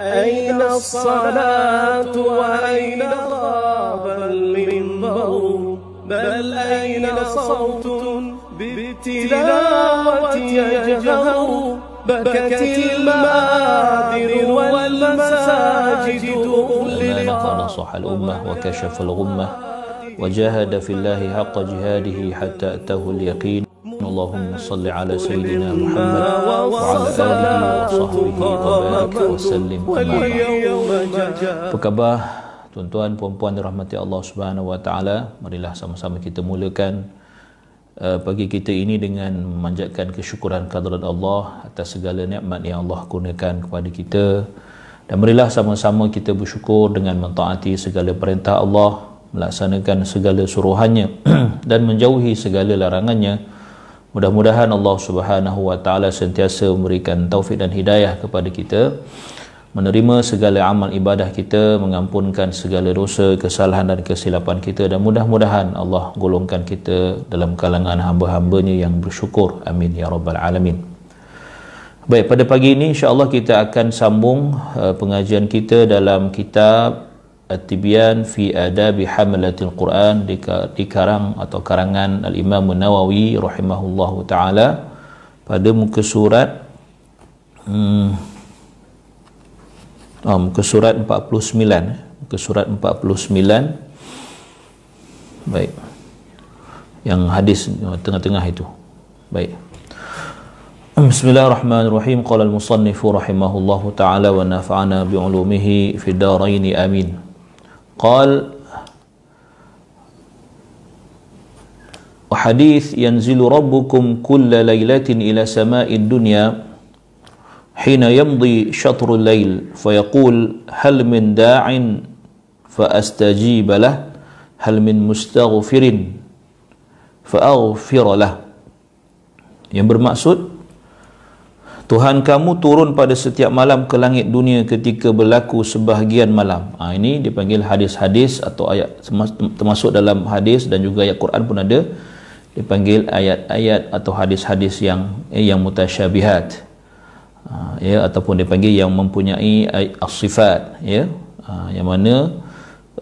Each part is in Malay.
أين الصلاة وأين غاب المنبر؟ بل أين صوت بالتلاوة يجهر؟ بكت المآذر والمساجد ما فنصح الأمة وكشف الغمة وجاهد في الله حق جهاده حتى أتاه اليقين. اللهم صل على سيدنا محمد وعلى آله وصحبه وبارك وسلم Apa khabar tuan-tuan puan-puan dirahmati Allah Subhanahu wa taala marilah sama-sama kita mulakan uh, pagi kita ini dengan memanjatkan kesyukuran kehadirat Allah atas segala nikmat yang Allah kurniakan kepada kita dan marilah sama-sama kita bersyukur dengan mentaati segala perintah Allah melaksanakan segala suruhannya dan menjauhi segala larangannya mudah-mudahan Allah Subhanahu wa taala sentiasa memberikan taufik dan hidayah kepada kita menerima segala amal ibadah kita mengampunkan segala dosa kesalahan dan kesilapan kita dan mudah-mudahan Allah golongkan kita dalam kalangan hamba-hambanya yang bersyukur. Amin ya rabbal alamin. Baik, pada pagi ini insya-Allah kita akan sambung uh, pengajian kita dalam kitab At-Tibyan fi Adabi Hamalatil Quran di, karang atau karangan Al-Imam Nawawi rahimahullahu taala pada muka surat hmm, oh, muka surat 49 muka surat 49 baik. Yang hadis tengah-tengah itu. Baik. Bismillahirrahmanirrahim. Qala al-musannifu rahimahullahu ta'ala wa nafa'ana bi'ulumihi fi daraini amin قال وحديث ينزل ربكم كل ليلة إلى سماء الدنيا حين يمضي شطر الليل فيقول هل من داع فأستجيب له هل من مستغفر فأغفر له yang bermaksud Tuhan kamu turun pada setiap malam ke langit dunia ketika berlaku sebahagian malam. Ha, ini dipanggil hadis-hadis atau ayat termasuk dalam hadis dan juga ayat Quran pun ada dipanggil ayat-ayat atau hadis-hadis yang eh, yang mutasyabihat. Ha, ya ataupun dipanggil yang mempunyai as-sifat ya. Ha, yang mana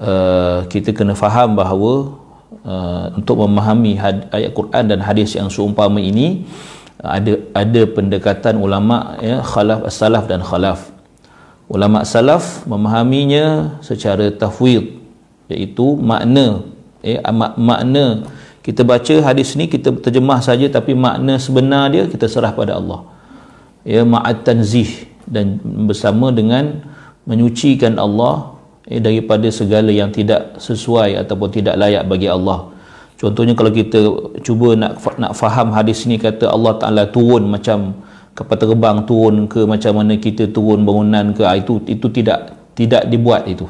uh, kita kena faham bahawa uh, untuk memahami ayat Quran dan hadis yang seumpama ini ada ada pendekatan ulama ya khalaf as-salaf dan khalaf. Ulama salaf memahaminya secara tafwid iaitu makna ya mak, makna. Kita baca hadis ni kita terjemah saja tapi makna sebenar dia kita serah pada Allah. Ya ma'at tanzih dan bersama dengan menyucikan Allah ya, daripada segala yang tidak sesuai ataupun tidak layak bagi Allah Contohnya kalau kita cuba nak nak faham hadis ni kata Allah Taala turun macam kapal terbang turun ke macam mana kita turun bangunan ke ah, itu itu tidak tidak dibuat itu.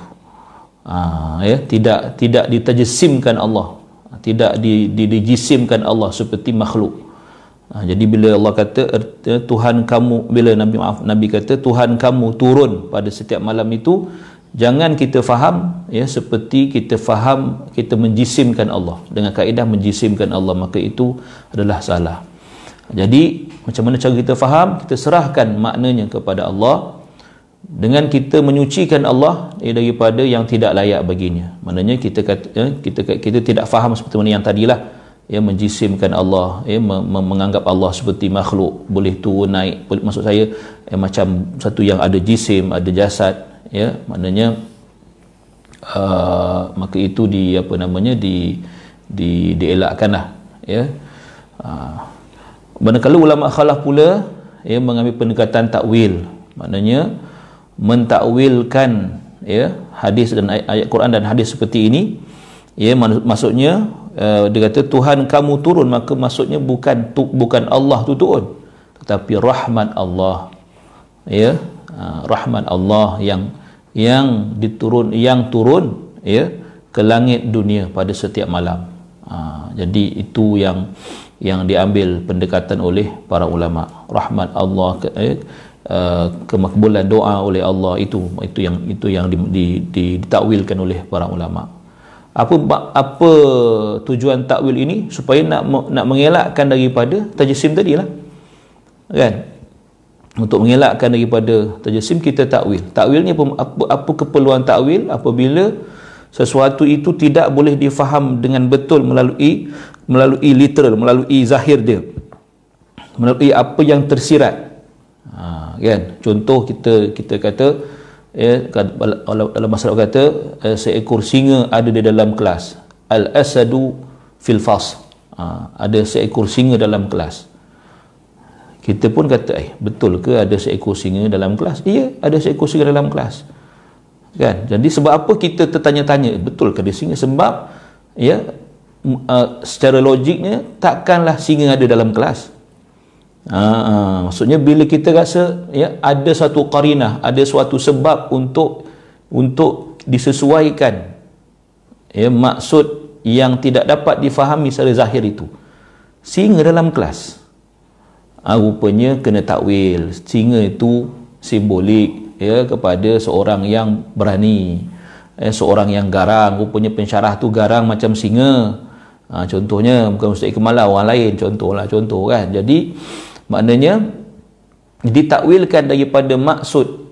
Ha, ya tidak tidak ditajisimkan Allah. Tidak di, di, dijisimkan Allah seperti makhluk. Ha, jadi bila Allah kata er, Tuhan kamu bila Nabi maaf Nabi kata Tuhan kamu turun pada setiap malam itu jangan kita faham ya seperti kita faham kita menjisimkan Allah. Dengan kaedah menjisimkan Allah maka itu adalah salah. Jadi macam mana cara kita faham? Kita serahkan maknanya kepada Allah. Dengan kita menyucikan Allah eh, daripada yang tidak layak baginya. Maknanya kita kata, eh, kita kita tidak faham seperti mana yang tadilah ya menjisimkan Allah ya menganggap Allah seperti makhluk. Boleh turun naik. Maksud saya eh, macam satu yang ada jisim ada jasad ya maknanya uh, maka itu di apa namanya di di dielakkanlah ya. Uh, manakala ulama khalaf pula ya mengambil pendekatan takwil. Maknanya mentakwilkan ya hadis dan ayat, ayat Quran dan hadis seperti ini ya maksudnya uh, dia kata Tuhan kamu turun maka maksudnya bukan tu, bukan Allah tu turun tetapi rahmat Allah ya rahmat Allah yang yang diturun yang turun ya ke langit dunia pada setiap malam. Ha, jadi itu yang yang diambil pendekatan oleh para ulama. Rahmat Allah ke, eh, uh, kemakbulan doa oleh Allah itu itu yang itu yang di, di, di, ditakwilkan oleh para ulama. Apa apa tujuan takwil ini supaya nak nak mengelakkan daripada tajsim tadilah. Kan? Untuk mengelakkan daripada tajasim kita takwil. Takwil ni apa, apa, keperluan takwil? Apabila sesuatu itu tidak boleh difaham dengan betul melalui melalui literal melalui zahir dia. Melalui apa yang tersirat. Ha, kan? Contoh kita kita kata ya dalam masalah kata eh, seekor singa ada di dalam kelas. Al asadu fil fas. Ha, ada seekor singa dalam kelas kita pun kata eh betul ke ada seekor singa dalam kelas? Iya ada seekor singa dalam kelas. Kan? Jadi sebab apa kita tertanya-tanya betul ke ada singa? Sebab ya uh, secara logiknya takkanlah singa ada dalam kelas. Ha, ha, maksudnya bila kita rasa ya ada satu qarinah ada suatu sebab untuk untuk disesuaikan ya maksud yang tidak dapat difahami secara zahir itu singa dalam kelas ha, rupanya kena takwil. Singa itu simbolik ya kepada seorang yang berani eh, seorang yang garang. Rupanya pensyarah tu garang macam singa. Ha, contohnya bukan Ustaz Ikmalah orang lain contohlah contoh kan. Jadi maknanya ditakwilkan daripada maksud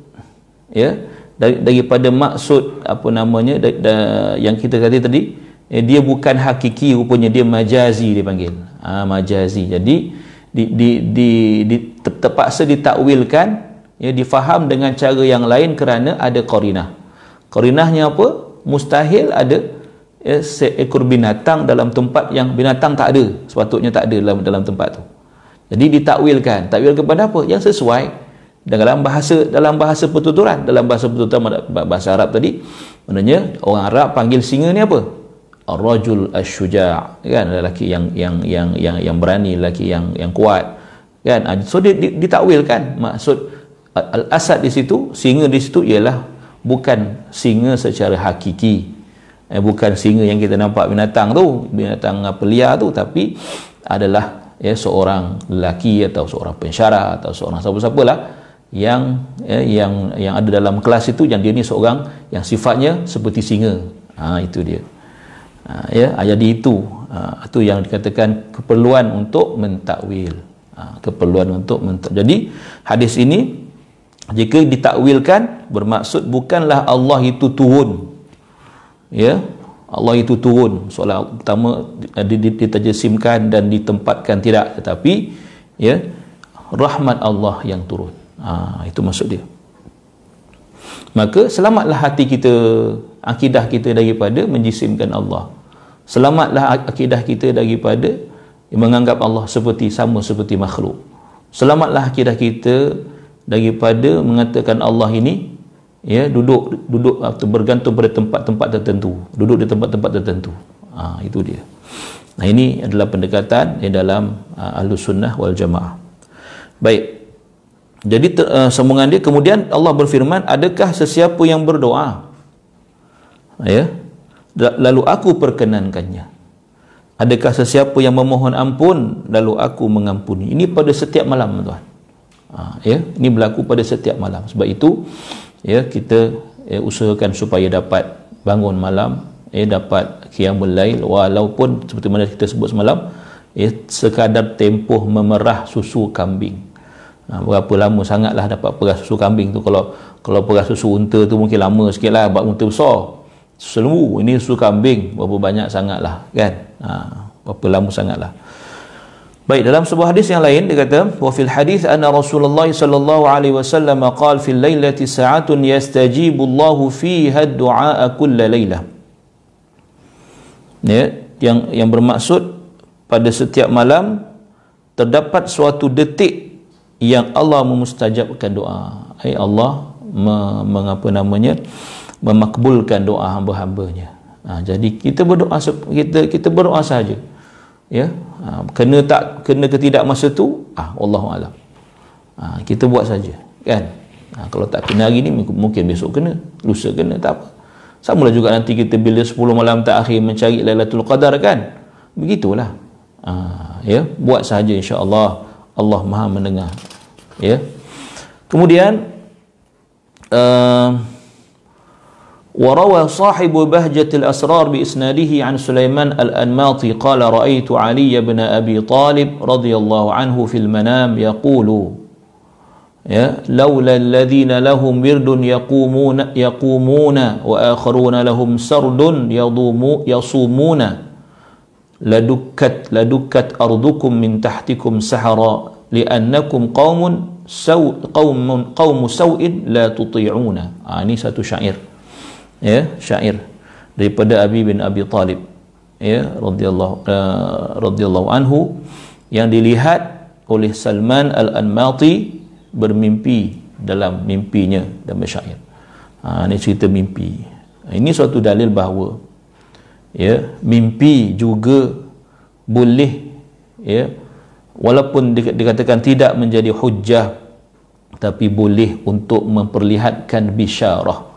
ya dari, daripada maksud apa namanya da, da, yang kita kata tadi eh, dia bukan hakiki rupanya dia majazi dipanggil ha, majazi. Jadi di, di, di, di terpaksa ditakwilkan ya difaham dengan cara yang lain kerana ada qarinah. Qarinahnya apa? Mustahil ada ya, seekor binatang dalam tempat yang binatang tak ada, sepatutnya tak ada dalam dalam tempat tu. Jadi ditakwilkan. Takwil kepada apa? Yang sesuai dalam bahasa dalam bahasa pertuturan, dalam bahasa pertuturan bahasa Arab tadi, maknanya orang Arab panggil singa ni apa? Ar-rajul asy-syuja' kan? Lelaki yang yang yang yang yang berani lelaki yang yang kuat kan? Ah, so dia ditakwilkan. Maksud al-asad di situ singa di situ ialah bukan singa secara hakiki. Eh, bukan singa yang kita nampak binatang tu binatang pelia tu tapi adalah ya seorang lelaki atau seorang pensyarah atau seorang siapa-siapalah yang eh, yang yang ada dalam kelas itu yang dia ni seorang yang sifatnya seperti singa. Ha, itu dia Ha, ya jadi itu. Ha, itu yang dikatakan keperluan untuk mentakwil. Ha, keperluan untuk mentakwil jadi hadis ini jika ditakwilkan bermaksud bukanlah Allah itu turun. Ya Allah itu turun. Soalan pertama ditajasimkan dan ditempatkan tidak. Tetapi ya rahmat Allah yang turun. Ha, itu maksud dia. Maka selamatlah hati kita akidah kita daripada menjisimkan Allah Selamatlah akidah kita daripada menganggap Allah seperti sama seperti makhluk. Selamatlah akidah kita daripada mengatakan Allah ini ya duduk duduk atau bergantung pada tempat-tempat tertentu, duduk di tempat-tempat tertentu. Ha, itu dia. Nah ini adalah pendekatan di dalam uh, Ahlus Sunnah wal Jamaah. Baik. Jadi ter, uh, sambungan dia kemudian Allah berfirman, adakah sesiapa yang berdoa? Ya, lalu aku perkenankannya. Adakah sesiapa yang memohon ampun lalu aku mengampuni? Ini pada setiap malam tuan. Ha, ya ini berlaku pada setiap malam. Sebab itu ya kita ya, usahakan supaya dapat bangun malam ya dapat qiyamul lail. Walaupun seperti mana kita sebut semalam ya sekadar tempoh memerah susu kambing. Ha, berapa lama sangatlah dapat perah susu kambing tu. Kalau kalau perah susu unta tu mungkin lama sikitlah sebab unta besar selembu ini susu kambing berapa banyak sangatlah kan? Ha, berapa lama sangatlah. Baik dalam sebuah hadis yang lain dia kata wa fil hadis anna Rasulullah sallallahu alaihi wasallam qala fil lailati sa'atun yastajibu Allah fiha ad-du'a kull lailah ya yang yang bermaksud pada setiap malam terdapat suatu detik yang Allah memustajabkan doa. Ai Allah mengapa namanya memakbulkan doa hamba-hambanya. Ha, jadi kita berdoa kita kita berdoa saja. Ya. Ha, kena tak kena ke tidak masa tu? Ah, Allahu alam. Ha, kita buat saja, kan? Ha, kalau tak kena hari ni mungkin besok kena, lusa kena tak apa. Samalah juga nanti kita bila 10 malam terakhir mencari Lailatul Qadar kan? Begitulah. Ha, ya, buat saja insya-Allah. Allah Maha mendengar. Ya. Kemudian uh, وروى صاحب بهجة الأسرار بإسناده عن سليمان الأنماطي قال رأيت علي بن أبي طالب رضي الله عنه في المنام يقول يا لولا الذين لهم ورد يقومون يقومون وآخرون لهم سرد يضوم يصومون. لدكت لدكت أرضكم من تحتكم سحرا لأنكم قوم سوء قوم قوم سوء لا تطيعون. آه، يعني satu syair ya syair daripada Abi bin Abi Talib ya radhiyallahu uh, radhiyallahu anhu yang dilihat oleh Salman Al-Anmati bermimpi dalam mimpinya dan bersyair. Ha, ini cerita mimpi. Ini suatu dalil bahawa ya, mimpi juga boleh ya, walaupun dikatakan tidak menjadi hujah tapi boleh untuk memperlihatkan bisyarah.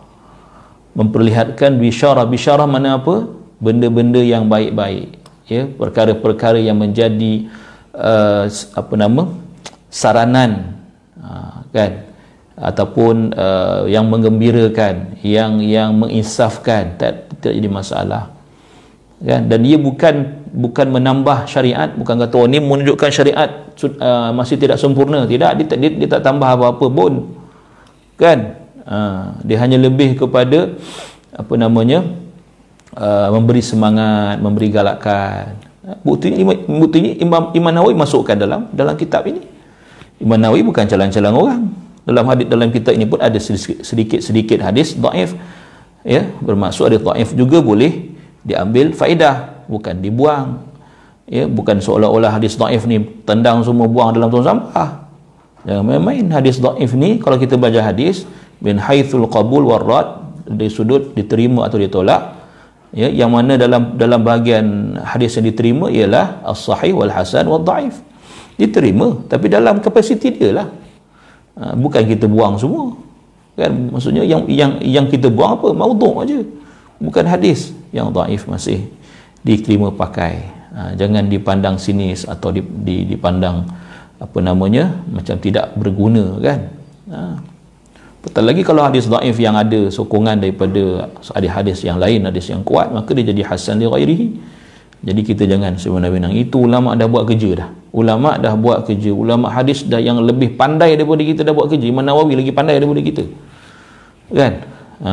Memperlihatkan bisyarah. Bisyarah mana apa? Benda-benda yang baik-baik. Ya, perkara-perkara yang menjadi uh, apa nama? saranan Ha, kan ataupun uh, yang menggembirakan yang yang menginsafkan tak tidak jadi masalah kan dan dia bukan bukan menambah syariat bukan kata oh ni menunjukkan syariat uh, masih tidak sempurna tidak dia, dia, dia tak tambah apa-apa pun kan uh, dia hanya lebih kepada apa namanya uh, memberi semangat memberi galakan buktinya buktinya Imam Imam Nawawi masukkan dalam dalam kitab ini Imam Nawawi bukan calang-calang orang. Dalam hadis dalam kitab ini pun ada sedikit-sedikit hadis dhaif. Ya, bermaksud ada dhaif juga boleh diambil faedah, bukan dibuang. Ya, bukan seolah-olah hadis dhaif ni tendang semua buang dalam tong sampah. Jangan main-main hadis dhaif ni kalau kita baca hadis bin haitsul qabul war rad dari sudut diterima atau ditolak. Ya yang mana dalam dalam bahagian hadis yang diterima ialah as-sahih wal hasan wal dhaif diterima tapi dalam kapasiti dia lah. Ha, bukan kita buang semua. Kan? Maksudnya yang yang yang kita buang apa? Maudhu' aja. Bukan hadis yang daif masih diterima pakai. Ha, jangan dipandang sinis atau dipandang apa namanya macam tidak berguna kan? Ha. Lagi kalau hadis daif yang ada sokongan daripada hadis-hadis yang lain, hadis yang kuat, maka dia jadi hasan li ghairihi. Jadi kita jangan sebenarnya itu ulama dah buat kerja dah. Ulama dah buat kerja. Ulama hadis dah yang lebih pandai daripada kita dah buat kerja. Imam Nawawi lagi pandai daripada kita. Kan? Ha,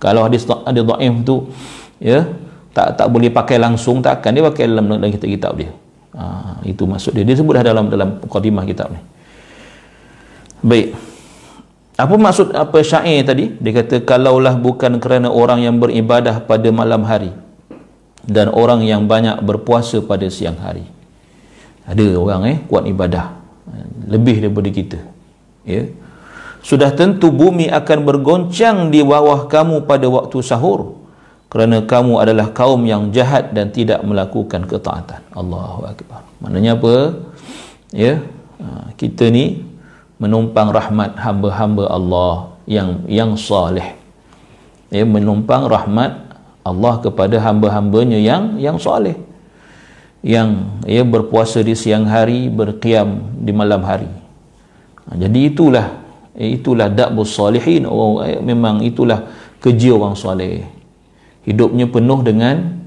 kalau hadis ada dhaif tu ya tak tak boleh pakai langsung takkan dia pakai dalam dalam kitab kitab dia. Ha, itu maksud dia. Dia sebut dah dalam dalam mukadimah kitab ni. Baik. Apa maksud apa syair tadi? Dia kata kalaulah bukan kerana orang yang beribadah pada malam hari dan orang yang banyak berpuasa pada siang hari. Ada orang eh kuat ibadah. Lebih daripada kita ya. Sudah tentu bumi akan bergoncang di bawah kamu pada waktu sahur kerana kamu adalah kaum yang jahat dan tidak melakukan ketaatan. Allahu akbar. Maknanya apa? Ya ha, kita ni menumpang rahmat hamba-hamba Allah yang yang soleh ya menumpang rahmat Allah kepada hamba-hambanya yang yang soleh yang ia berpuasa di siang hari berqiam di malam hari. Ha, jadi itulah itulah da'bus salihin. Oh, eh, memang itulah kerja orang soleh hidupnya penuh dengan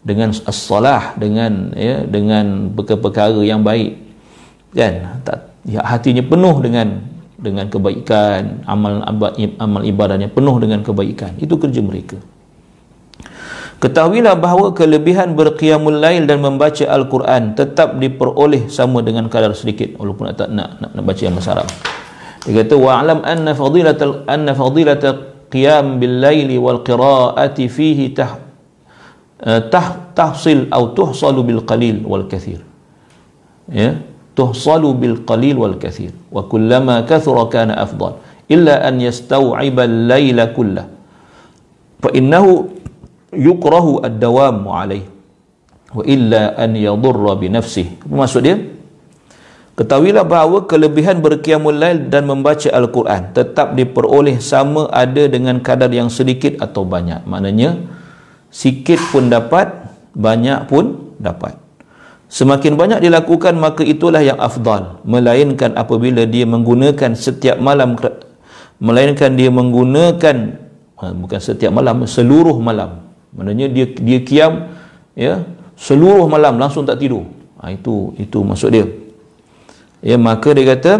dengan as-salah dengan ya dengan perkara-perkara yang baik. Kan? Tak ya, hatinya penuh dengan dengan kebaikan amal amal ibadahnya penuh dengan kebaikan itu kerja mereka Ketahuilah bahawa kelebihan berqiyamul lail dan membaca Al-Quran tetap diperoleh sama dengan kadar sedikit walaupun tak nak, nak, nak baca yang besar. Dia kata wa'lam anna fadilat anna fadilat qiyam bil laili wal qira'ati fihi tah eh, tah tahsil atau tuhsalu bil qalil wal kathir. Ya, tuhsalu bil qalil wal kathir. Wa kullama kathura kana afdal. Illa an yastaw'iba al-laila kullah. Fa innahu yukrahu ad-dawam alaih wa illa an yadurra bi nafsih. Apa maksud dia? Ketahuilah bahawa kelebihan berqiyamul lail dan membaca al-Quran tetap diperoleh sama ada dengan kadar yang sedikit atau banyak. Maknanya sikit pun dapat banyak pun dapat semakin banyak dilakukan maka itulah yang afdal. Melainkan apabila dia menggunakan setiap malam melainkan dia menggunakan ha, bukan setiap malam seluruh malam. Maknanya dia dia kiam ya seluruh malam langsung tak tidur. Ha, itu itu maksud dia. Ya maka dia kata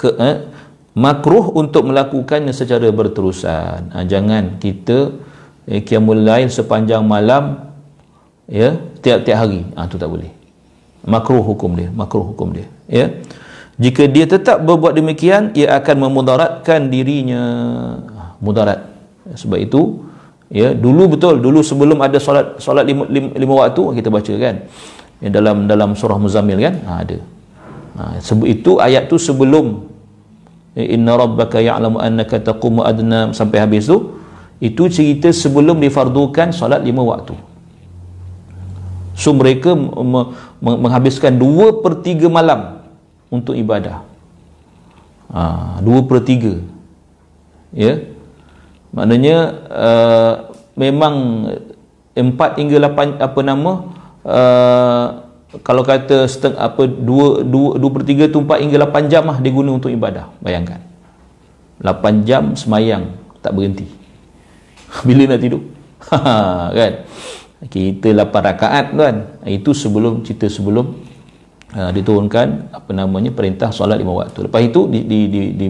ke, eh, makruh untuk melakukannya secara berterusan. Ha, jangan kita eh, qiyamul lail sepanjang malam ya tiap-tiap hari. Ah ha, tu tak boleh. Makruh hukum dia makruh hukum dia. Ya. Jika dia tetap berbuat demikian ia akan memudaratkan dirinya. Mudarat. Sebab itu ya dulu betul dulu sebelum ada solat solat lima, lima, lima waktu kita baca kan. Ya, dalam dalam surah muzammil kan? Ha, ada. Ha, sebab itu ayat tu sebelum ya, inna rabbaka ya'lamu annaka taqumu adna sampai habis tu itu cerita sebelum difardukan solat lima waktu so mereka menghabiskan dua per tiga malam untuk ibadah. Ha, dua per tiga. Ya? Maknanya uh, memang empat hingga lapan apa nama uh, kalau kata seteng, apa dua, dua, dua per tiga tu empat hingga lapan jam lah dia guna untuk ibadah. Bayangkan. Lapan jam semayang tak berhenti. Bila nak tidur? Kan kita lapan rakaat kan itu sebelum cerita sebelum uh, diturunkan apa namanya perintah solat lima waktu. Lepas itu di, di, di, di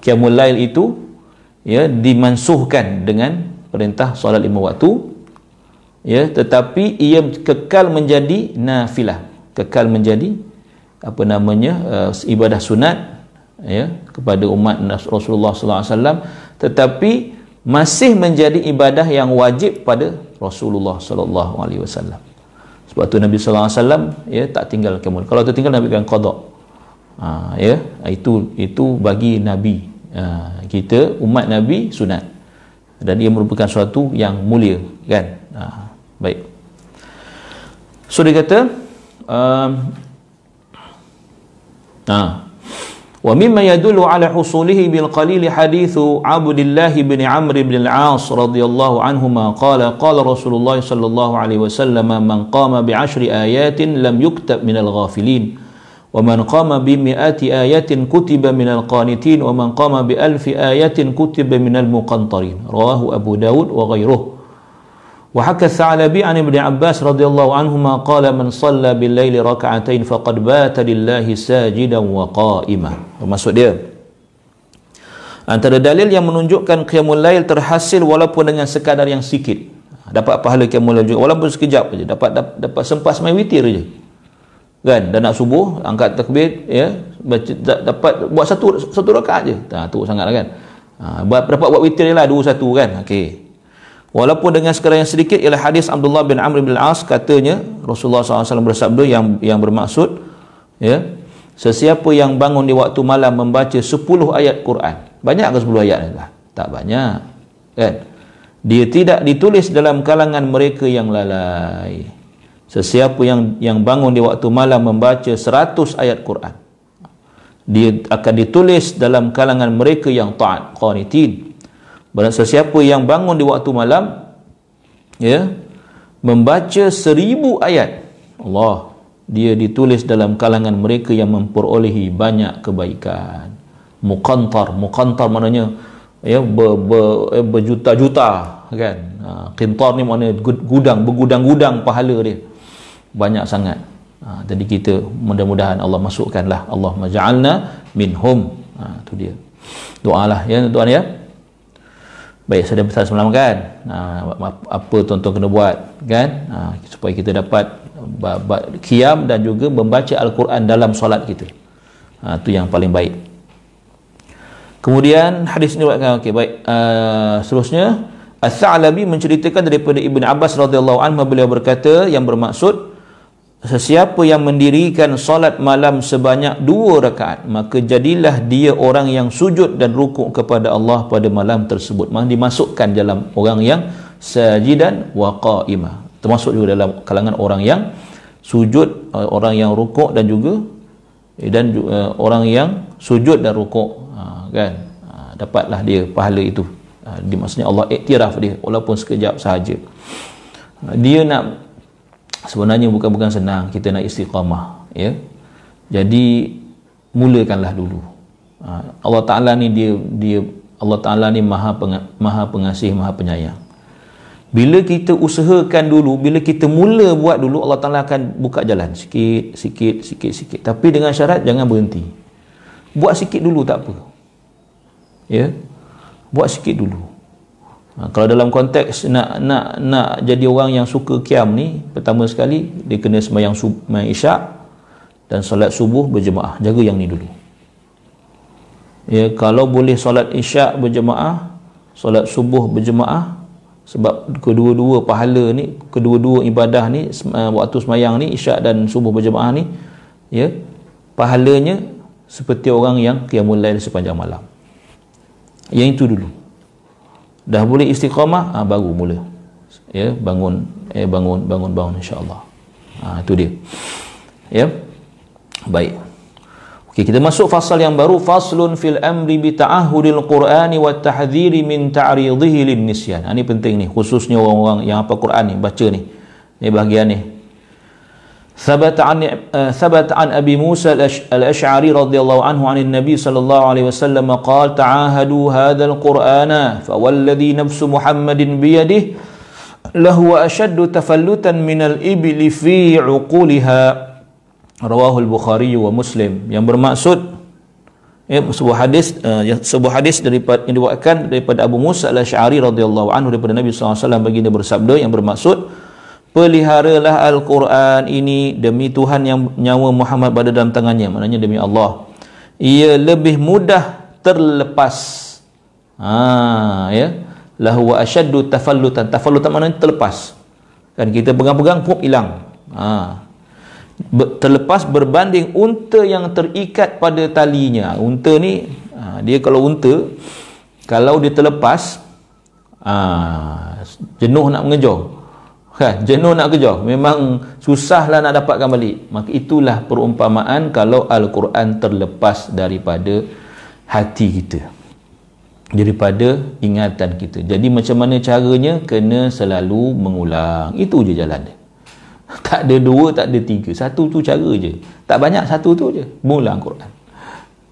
Qiyamul Lail itu ya dimansuhkan dengan perintah solat lima waktu. Ya tetapi ia kekal menjadi nafilah. Kekal menjadi apa namanya uh, ibadah sunat ya kepada umat Rasulullah sallallahu alaihi wasallam. Tetapi masih menjadi ibadah yang wajib pada Rasulullah sallallahu alaihi wasallam. Sebab tu Nabi sallallahu alaihi wasallam ya tak tinggal kemudian. Kalau tertinggal Nabi akan qada ha, ya itu itu bagi nabi ha, kita umat Nabi sunat. Dan ia merupakan suatu yang mulia kan? Ha, baik. So dia kata um, ha, ومما يدل على حصوله بالقليل حديث عبد الله بن عمرو بن العاص رضي الله عنهما قال قال رسول الله صلى الله عليه وسلم من قام بعشر آيات لم يكتب من الغافلين ومن قام بمئة آية كتب من القانتين ومن قام بألف آية كتب من المقنطرين. رواه أبو داود وغيره. وحكى الثعلبي عن ابن عباس رضي الله عنهما قال من صلى بالليل ركعتين فقد بات لله ساجدا وقائما maksud dia antara dalil yang menunjukkan qiyamul lail terhasil walaupun dengan sekadar yang sikit dapat pahala qiyamul lail juga walaupun sekejap saja dapat dapat sempas main witir saja kan dan nak subuh angkat takbir ya baca, dapat buat satu satu rakaat je tak tu sangatlah kan ha, buat dapat buat witir lah dua satu kan okey walaupun dengan sekadar yang sedikit ialah hadis Abdullah bin Amr bin Al-As katanya Rasulullah SAW bersabda yang yang bermaksud ya sesiapa yang bangun di waktu malam membaca 10 ayat Quran banyak ke 10 ayat lah tak banyak kan? Dia tidak ditulis dalam kalangan mereka yang lalai. Sesiapa yang yang bangun di waktu malam membaca 100 ayat Quran dia akan ditulis dalam kalangan mereka yang taat qanitin. Barang sesiapa yang bangun di waktu malam ya membaca seribu ayat Allah dia ditulis dalam kalangan mereka yang memperolehi banyak kebaikan. Muqantar muqantar maknanya ya ber, ber, eh, berjuta-juta kan? Ha, qintar ni maknanya gudang bergudang-gudang pahala dia. Banyak sangat. Ha, jadi kita mudah-mudahan Allah masukkanlah. Allah maja'alna minhum. Ha, tu dia. Doalah ya tuan ya baik saya besar semalam kan? Ha, apa tuan-tuan kena buat kan? Ha, supaya kita dapat kiam dan juga membaca Al-Quran dalam solat kita. Ha, tu yang paling baik. Kemudian hadis ini okay, baik. Uh, seterusnya Al-Tha'labi menceritakan daripada Ibn Abbas radhiyallahu anhu beliau berkata yang bermaksud Sesiapa yang mendirikan solat malam sebanyak dua rakaat maka jadilah dia orang yang sujud dan rukuk kepada Allah pada malam tersebut. Maka dimasukkan dalam orang yang sajidan wa qa'imah. Termasuk juga dalam kalangan orang yang sujud, uh, orang yang rukuk dan juga eh, dan uh, orang yang sujud dan rukuk ha, kan ha, dapatlah dia pahala itu. Ha, maksudnya Allah iktiraf dia walaupun sekejap sahaja. Dia nak sebenarnya bukan bukan senang kita nak istiqamah ya. Jadi mulakanlah dulu. Ha, Allah Taala ni dia dia Allah Taala ni maha maha pengasih maha penyayang. Bila kita usahakan dulu bila kita mula buat dulu Allah Taala akan buka jalan. Sikit sikit sikit sikit. Tapi dengan syarat jangan berhenti. Buat sikit dulu tak apa. Ya? Buat sikit dulu ha, kalau dalam konteks nak nak nak jadi orang yang suka kiam ni pertama sekali dia kena sembahyang sembahyang isyak dan solat subuh berjemaah. Jaga yang ni dulu. Ya kalau boleh solat isyak berjemaah solat subuh berjemaah sebab kedua-dua pahala ni kedua-dua ibadah ni uh, waktu semayang ni isyak dan subuh berjemaah ni ya pahalanya seperti orang yang qiyamul lail sepanjang malam. Yang itu dulu dah boleh istiqamah ha, baru mula. Ya bangun eh bangun bangun bangun insyaallah. Ha, itu dia. Ya? Baik. Okey kita masuk fasal yang baru. Faslun fil amri bi ta'ahudil qur'ani wa tahdhiri min ta'ridhihi lin nisyan. Ha, ini penting ni khususnya orang-orang yang apa Quran ni baca ni. Ni bahagian ni ثبت عن ثبت عن ابي موسى الاشعري رضي الله عنه عن النبي صلى الله عليه وسلم قال تعاهدوا هذا القران فوالذي نفس محمد بيده لهو اشد تفلتا من الابل في عقولها رواه البخاري ومسلم yang bermaksud ya, sebuah hadis uh, sebuah hadis daripada yang diwakilkan daripada Abu Musa al-Asy'ari radhiyallahu anhu daripada Nabi sallallahu alaihi wasallam baginda bersabda yang bermaksud peliharalah Al-Quran ini demi Tuhan yang nyawa Muhammad berada dalam tangannya. Maknanya demi Allah. Ia lebih mudah terlepas. Ha, ya. Lahu asyaddu tafallutan. Tafallutan maknanya terlepas. Kan kita pegang-pegang pun hilang. Ha. terlepas berbanding unta yang terikat pada talinya. Unta ni ha, dia kalau unta kalau dia terlepas ha, jenuh nak mengejar kan? Jenuh nak kejar memang susahlah nak dapatkan balik. Maka itulah perumpamaan kalau al-Quran terlepas daripada hati kita. Daripada ingatan kita. Jadi macam mana caranya? Kena selalu mengulang. Itu je jalan dia. Tak ada dua tak ada tiga. Satu tu cara je. Tak banyak satu tu je. Mengulang Quran.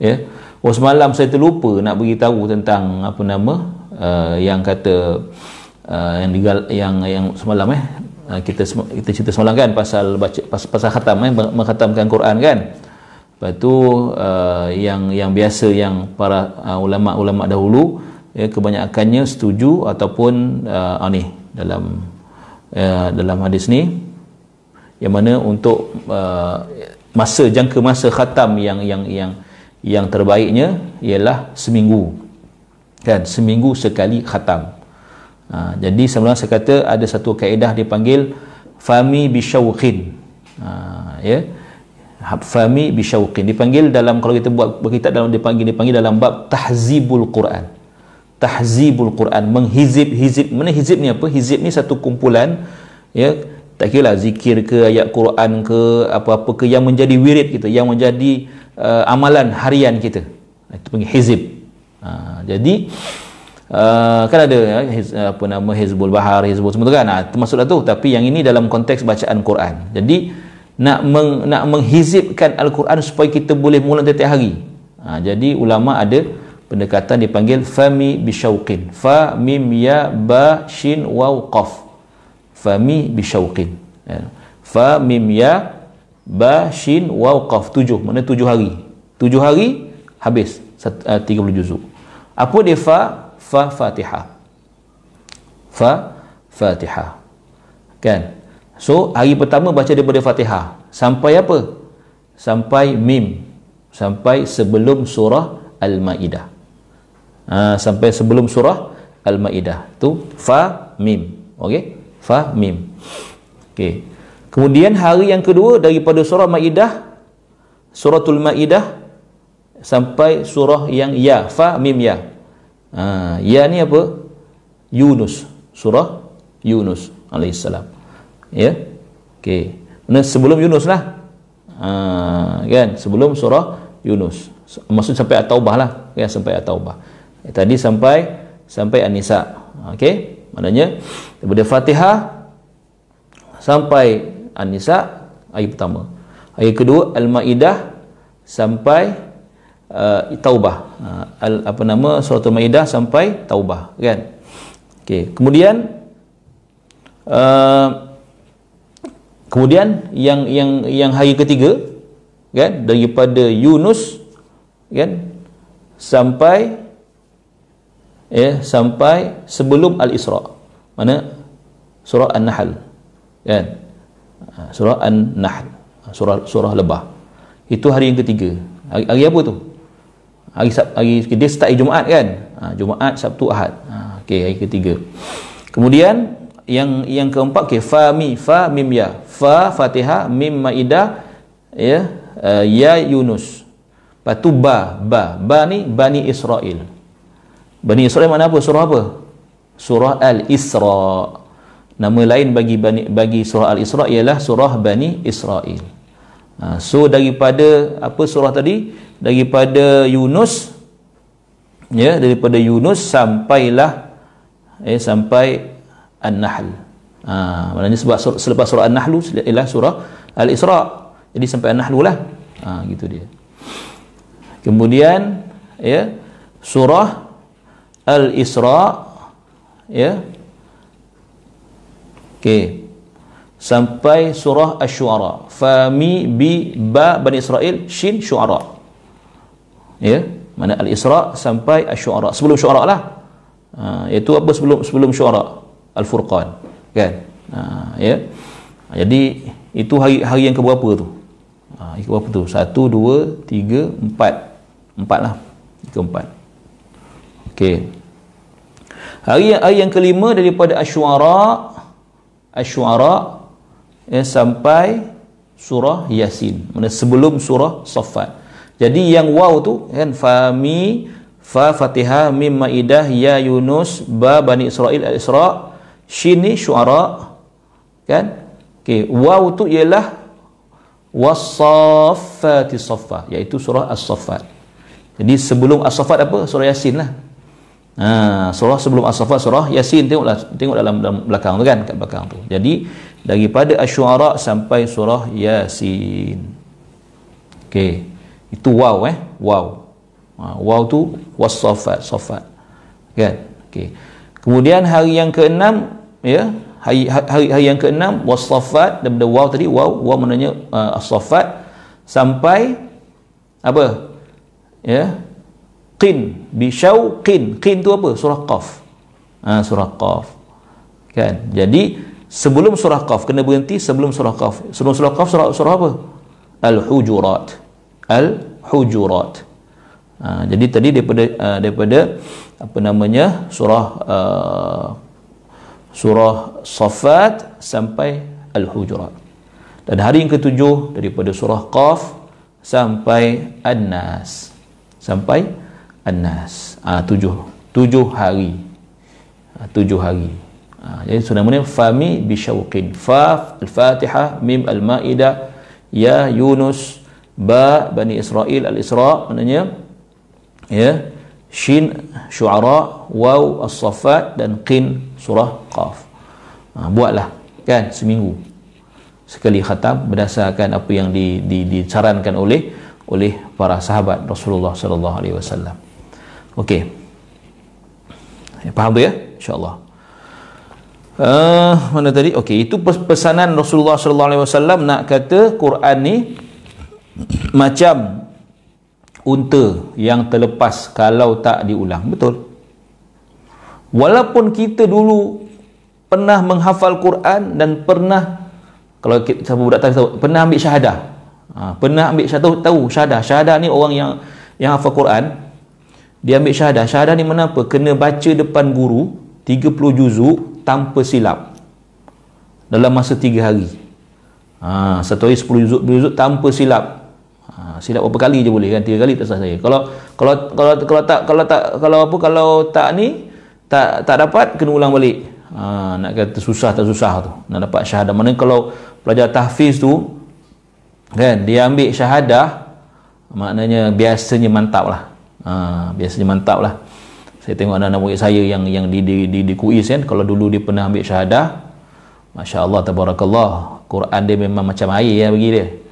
Ya? Oh semalam saya terlupa nak beritahu tentang apa nama uh, yang kata uh, yang digal yang yang semalam eh? Uh, kita kita cerita semalam kan pasal baca pasal, pasal khatam eh? Mengkhatamkan Quran kan? Lepas tu uh, yang yang biasa yang para uh, ulama-ulama dahulu ya kebanyakannya setuju ataupun uh, uh, ni dalam uh, dalam hadis ni. Yang mana untuk uh, masa jangka masa khatam yang yang yang yang terbaiknya ialah seminggu. Kan? Seminggu sekali khatam Ha, jadi sebelum saya kata ada satu kaedah dipanggil fami bisyauqin. Ha, ya. Fami bisyauqin dipanggil dalam kalau kita buat berkitab dalam dipanggil dipanggil dalam bab tahzibul Quran. Tahzibul Quran menghizib hizib mana hizib ni apa? Hizib ni satu kumpulan ya tak kira lah zikir ke ayat Quran ke apa-apa ke yang menjadi wirid kita yang menjadi uh, amalan harian kita. Itu panggil hizib. Ha, jadi Uh, kan ada ya, hiz, apa nama Hizbul Bahar, Hizbul semua tu kan. Ha, termasuklah tu tapi yang ini dalam konteks bacaan Quran. Jadi nak meng, nak menghizibkan Al-Quran supaya kita boleh mengulang setiap hari. Ha, jadi ulama ada pendekatan dipanggil fami bisyauqin. Fa mim ya ba shin waw qaf. Fami bisyauqin. Ya. Fa mim ya ba shin waw qaf. Tujuh. Mana tujuh hari? Tujuh hari habis. Sat, uh, 30 juzuk. Apa dia fa? Fa fatihah fa fatihah kan? So hari pertama baca daripada fatihah sampai apa? Sampai mim. Sampai sebelum surah al-maidah. Ha, sampai sebelum surah al-maidah. Tu fa mim. Okey? Fa mim. Okey. Kemudian hari yang kedua daripada surah maidah suratul maidah sampai surah yang ya. Fa mim ya Ha, ya ni apa? Yunus. Surah Yunus alaihissalam. Ya. Okey. Nah, sebelum Yunus lah. Ha, kan? Sebelum surah Yunus. Maksud sampai At-Taubah lah. Ya, sampai At-Taubah. Tadi sampai sampai An-Nisa. Okey. Maknanya daripada Fatihah sampai An-Nisa ayat pertama. Ayat kedua Al-Maidah sampai uh, taubah. Uh, al, apa nama surah al-maidah sampai taubah kan? Okey kemudian uh, kemudian yang yang yang hari ketiga kan? Daripada Yunus kan? Sampai ya sampai sebelum al-Isra. Mana? Surah An-Nahl kan? Ha, surah An-Nahl ha, surah surah lebah. Itu hari yang ketiga. Hari, hari apa tu hari hari dia start hari Jumaat kan? Ha, Jumaat Sabtu Ahad. Ha, okey hari ketiga. Kemudian yang yang keempat okey fa mi fa mim ya. Fa Fatihah mim Maidah ya uh, ya Yunus. Lepas tu ba ba. Ba ni Bani Israel. Bani Israel mana apa? Surah apa? Surah Al-Isra' nama lain bagi bani, bagi surah al-Isra ialah surah Bani Israel. Ha, so daripada apa surah tadi? Daripada Yunus ya daripada Yunus sampailah eh sampai An-Nahl. Ha, maknanya sebab sur, selepas surah An-Nahl ialah surah Al-Isra. Jadi sampai An-Nahl lah. Ha, gitu dia. Kemudian ya surah Al-Isra ya Okey. Sampai surah Asy-Syu'ara. Fa mi bi ba Bani Israel shin Syu'ara. Ya, mana Al-Isra sampai Asy-Syu'ara. Sebelum Syu'ara lah. Ha, iaitu apa sebelum sebelum Syu'ara? Al-Furqan. Kan? Ha, ya. Jadi itu hari hari yang keberapa tu? Ha, hari keberapa tu? Satu, dua, tiga, empat. Empat lah. Keempat. Okey. Hari yang, hari yang kelima daripada Asy-Syu'ara Asy-Syu'ara ya, sampai surah Yasin. Mana sebelum surah Saffat. Jadi yang waw tu kan fami fa Fatihah mim Maidah ya Yunus ba Bani Israel al-Isra shin ni Syu'ara kan? Okey, waw tu ialah wasaffati saffa iaitu surah As-Saffat. Jadi sebelum As-Saffat apa? Surah Yasin lah. Ha, surah sebelum As-Safat surah Yasin tengoklah tengok dalam, dalam belakang tu kan kat belakang tu. Jadi daripada Asy-Syu'ara sampai surah Yasin. Okey. Itu waw eh, waw. Ha, waw tu was-safat, safat. Kan? Okey. Kemudian hari yang keenam ya, hari hari, hari yang keenam was-safat. Daripada waw tadi waw, waw maknanya uh, as-safat. Sampai apa? Ya, qin. Bi syauqin qin tu apa? Surah qaf. Ha, surah qaf. Kan? Jadi sebelum surah qaf kena berhenti sebelum surah qaf. Sebelum surah qaf surah, surah apa? Al hujurat al hujurat ha, jadi tadi daripada uh, daripada apa namanya surah uh, surah safat sampai al hujurat dan hari yang ketujuh daripada surah qaf sampai an-nas sampai An-Nas. Ah tujuh. Tujuh hari. Ha, tujuh hari. Ha, jadi sudah namanya fami bisyauqin. Fa al-Fatihah, mim al-Maidah, ya Yunus, ba Bani Israel al-Isra maknanya ya shin syuara waw as-saffat dan qin surah qaf. Ha, buatlah kan seminggu sekali khatam berdasarkan apa yang di, di, disarankan oleh oleh para sahabat Rasulullah sallallahu alaihi wasallam. Okey. Ya, faham tu ya? Insya-Allah. Uh, mana tadi? Okey, itu pesanan Rasulullah sallallahu alaihi wasallam nak kata Quran ni macam unta yang terlepas kalau tak diulang. Betul. Walaupun kita dulu pernah menghafal Quran dan pernah kalau kita budak tahu pernah ambil syahadah. Ha, pernah ambil syahadah tahu syahadah. Syahadah ni orang yang yang hafal Quran dia ambil syahadah syahadah ni mana apa kena baca depan guru 30 juzuk tanpa silap dalam masa 3 hari ha, satu hari 10 juzuk 10 juzuk tanpa silap ha, silap berapa kali je boleh kan? 3 kali tak sah saya. Kalau kalau kalau kalau tak kalau tak kalau apa kalau tak ni tak tak dapat kena ulang balik. Ha, nak kata susah tak susah tu. Nak dapat syahadah. Mana kalau pelajar tahfiz tu kan dia ambil syahadah maknanya biasanya mantap lah. Ha, biasanya mantap lah. Saya tengok anak-anak murid saya yang yang di di di, di kuis kan kalau dulu dia pernah ambil syahadah Masya Allah Tabarakallah. Quran dia memang macam air ya bagi dia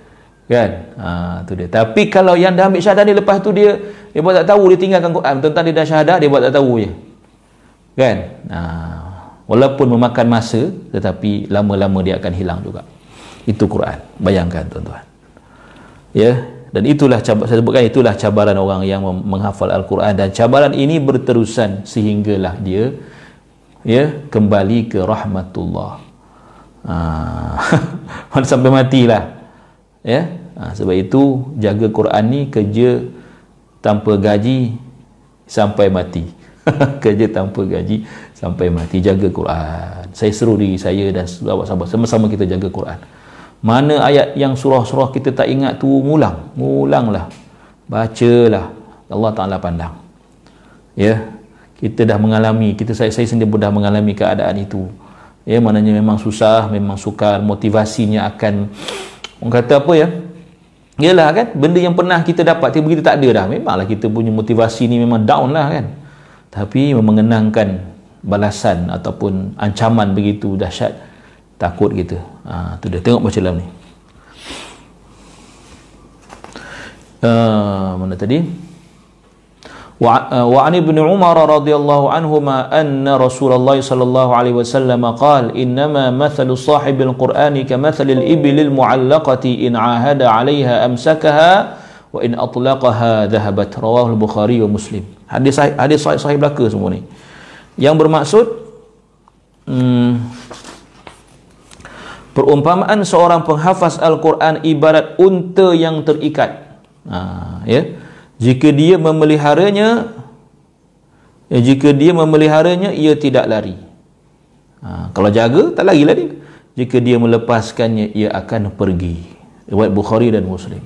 kan? Ha, tu dia. Tapi kalau yang dah ambil syahadah ni lepas tu dia dia buat tak tahu dia tinggalkan Quran. Tentang dia dah syahadah dia buat tak tahu je. Kan? Ha, walaupun memakan masa tetapi lama-lama dia akan hilang juga. Itu Quran. Bayangkan tuan-tuan. Ya? Dan itulah saya sebutkan itulah cabaran orang yang menghafal Al-Quran. Dan cabaran ini berterusan sehinggalah dia ya kembali ke rahmatullah. Ha, sampai matilah ya? Ha, sebab itu jaga Quran ni kerja tanpa gaji sampai mati. Kerja tanpa gaji sampai mati. Jaga Quran. Saya seru diri saya dan sahabat-sahabat sama-sama kita jaga Quran. Mana ayat yang surah-surah kita tak ingat tu ngulang ngulanglah bacalah. Allah Ta'ala pandang. Ya? Kita dah mengalami kita saya, saya sendiri pun dah mengalami keadaan itu. Ya maknanya memang susah memang sukar. Motivasinya akan orang kata apa ya? Yalah kan benda yang pernah kita dapat tiba-tiba kita tak ada dah. Memanglah kita punya motivasi ni memang down lah kan. Tapi mengenangkan balasan ataupun ancaman begitu dahsyat takut kita. Ha, tu dia. Tengok macam dalam ni. Uh, mana tadi وعن ابن عمر رضي الله عنهما أن رسول الله صلى الله عليه وسلم قال إنما مثل صاحب القرآن كمثل الإبل المعلقة إن عاهد عليها أمسكها وإن أطلقها ذهبت رواه البخاري ومسلم hadis sahih, hadis sahih, sahih belaka semua ni yang bermaksud hmm, perumpamaan seorang penghafaz Al-Quran ibarat unta yang terikat ha, ya Jika dia memeliharanya ya, jika dia memeliharanya ia tidak lari. Ha, kalau jaga tak lari lah dia. Jika dia melepaskannya ia akan pergi. Riwayat Bukhari dan Muslim.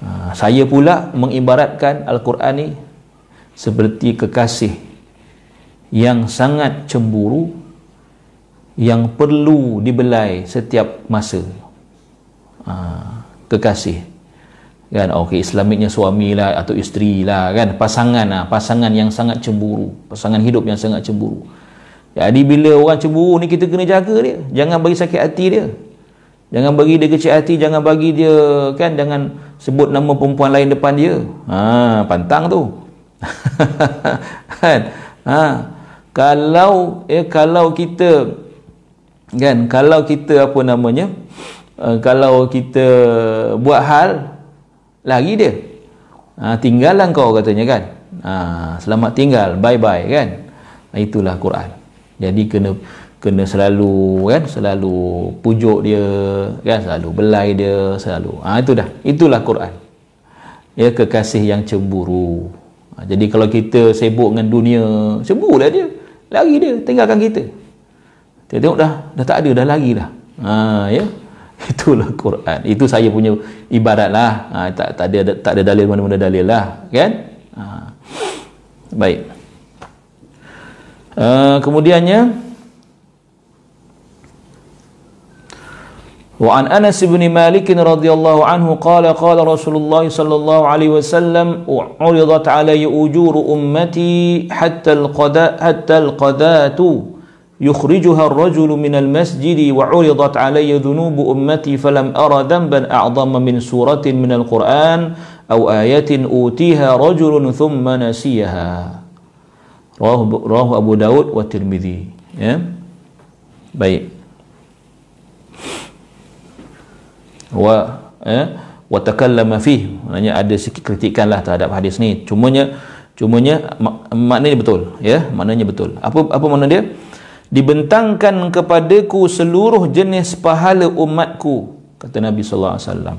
Ha, saya pula mengibaratkan Al-Quran ni seperti kekasih yang sangat cemburu yang perlu dibelai setiap masa. Ha, kekasih kan? Okey islamiknya suami lah atau isteri lah kan? Pasangan lah pasangan yang sangat cemburu. Pasangan hidup yang sangat cemburu. Jadi bila orang cemburu ni kita kena jaga dia. Jangan bagi sakit hati dia. Jangan bagi dia kecil hati jangan bagi dia kan? Jangan sebut nama perempuan lain depan dia. Ha pantang tu. Kan? Ha kalau eh kalau kita kan? Kalau kita apa namanya? Uh, kalau kita buat hal lagi dia. Ha, tinggallah kau katanya kan? Ha, selamat tinggal bye bye kan? Itulah Quran. Jadi kena kena selalu kan? Selalu pujuk dia kan? Selalu belai dia selalu. Ha, itu dah. Itulah Quran. Ya kekasih yang cemburu. Ha, jadi kalau kita sibuk dengan dunia cemburulah dia. Lagi dia tinggalkan kita. Kita tengok dah dah tak ada dah lagi dah. Ha, ya itulah Quran itu saya punya ibarat lah ha, tak, tak, ada, tak ada dalil mana-mana dalil lah kan ha. baik uh, kemudiannya وعن أنس بن مالك رضي الله عنه قال قال رسول الله صلى الله عليه وسلم عرضت علي أجور أمتي حتى القداء حتى القداة يخرجها الرجل من المسجد وعرضت علي ذنوب أمتي فلم أرى ذنبا أعظم من سورة من القرآن أو آية أوتيها رجل ثم نسيها رواه, رواه أبو داود والترمذي بيء و وتكلم فيه maknanya ada sikit kritikan lah terhadap hadis ni cumanya cumanya mak maknanya betul ya maknanya betul apa apa makna dia dibentangkan kepadaku seluruh jenis pahala umatku kata Nabi sallallahu alaihi wasallam.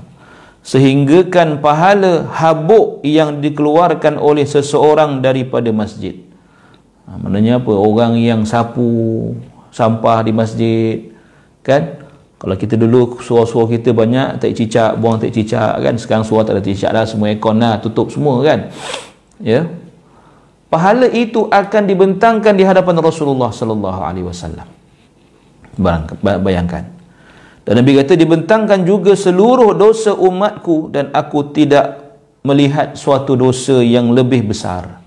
Sehinggakan pahala habuk yang dikeluarkan oleh seseorang daripada masjid. Ha, maknanya apa? Orang yang sapu sampah di masjid kan? Kalau kita dulu suara-suara kita banyak tak cicak buang tak cicak kan? Sekarang suara tak ada cicak dah semua aircon lah tutup semua kan? Ya pahala itu akan dibentangkan di hadapan Rasulullah sallallahu alaihi wasallam. Bayangkan. Dan Nabi kata dibentangkan juga seluruh dosa umatku dan aku tidak melihat suatu dosa yang lebih besar.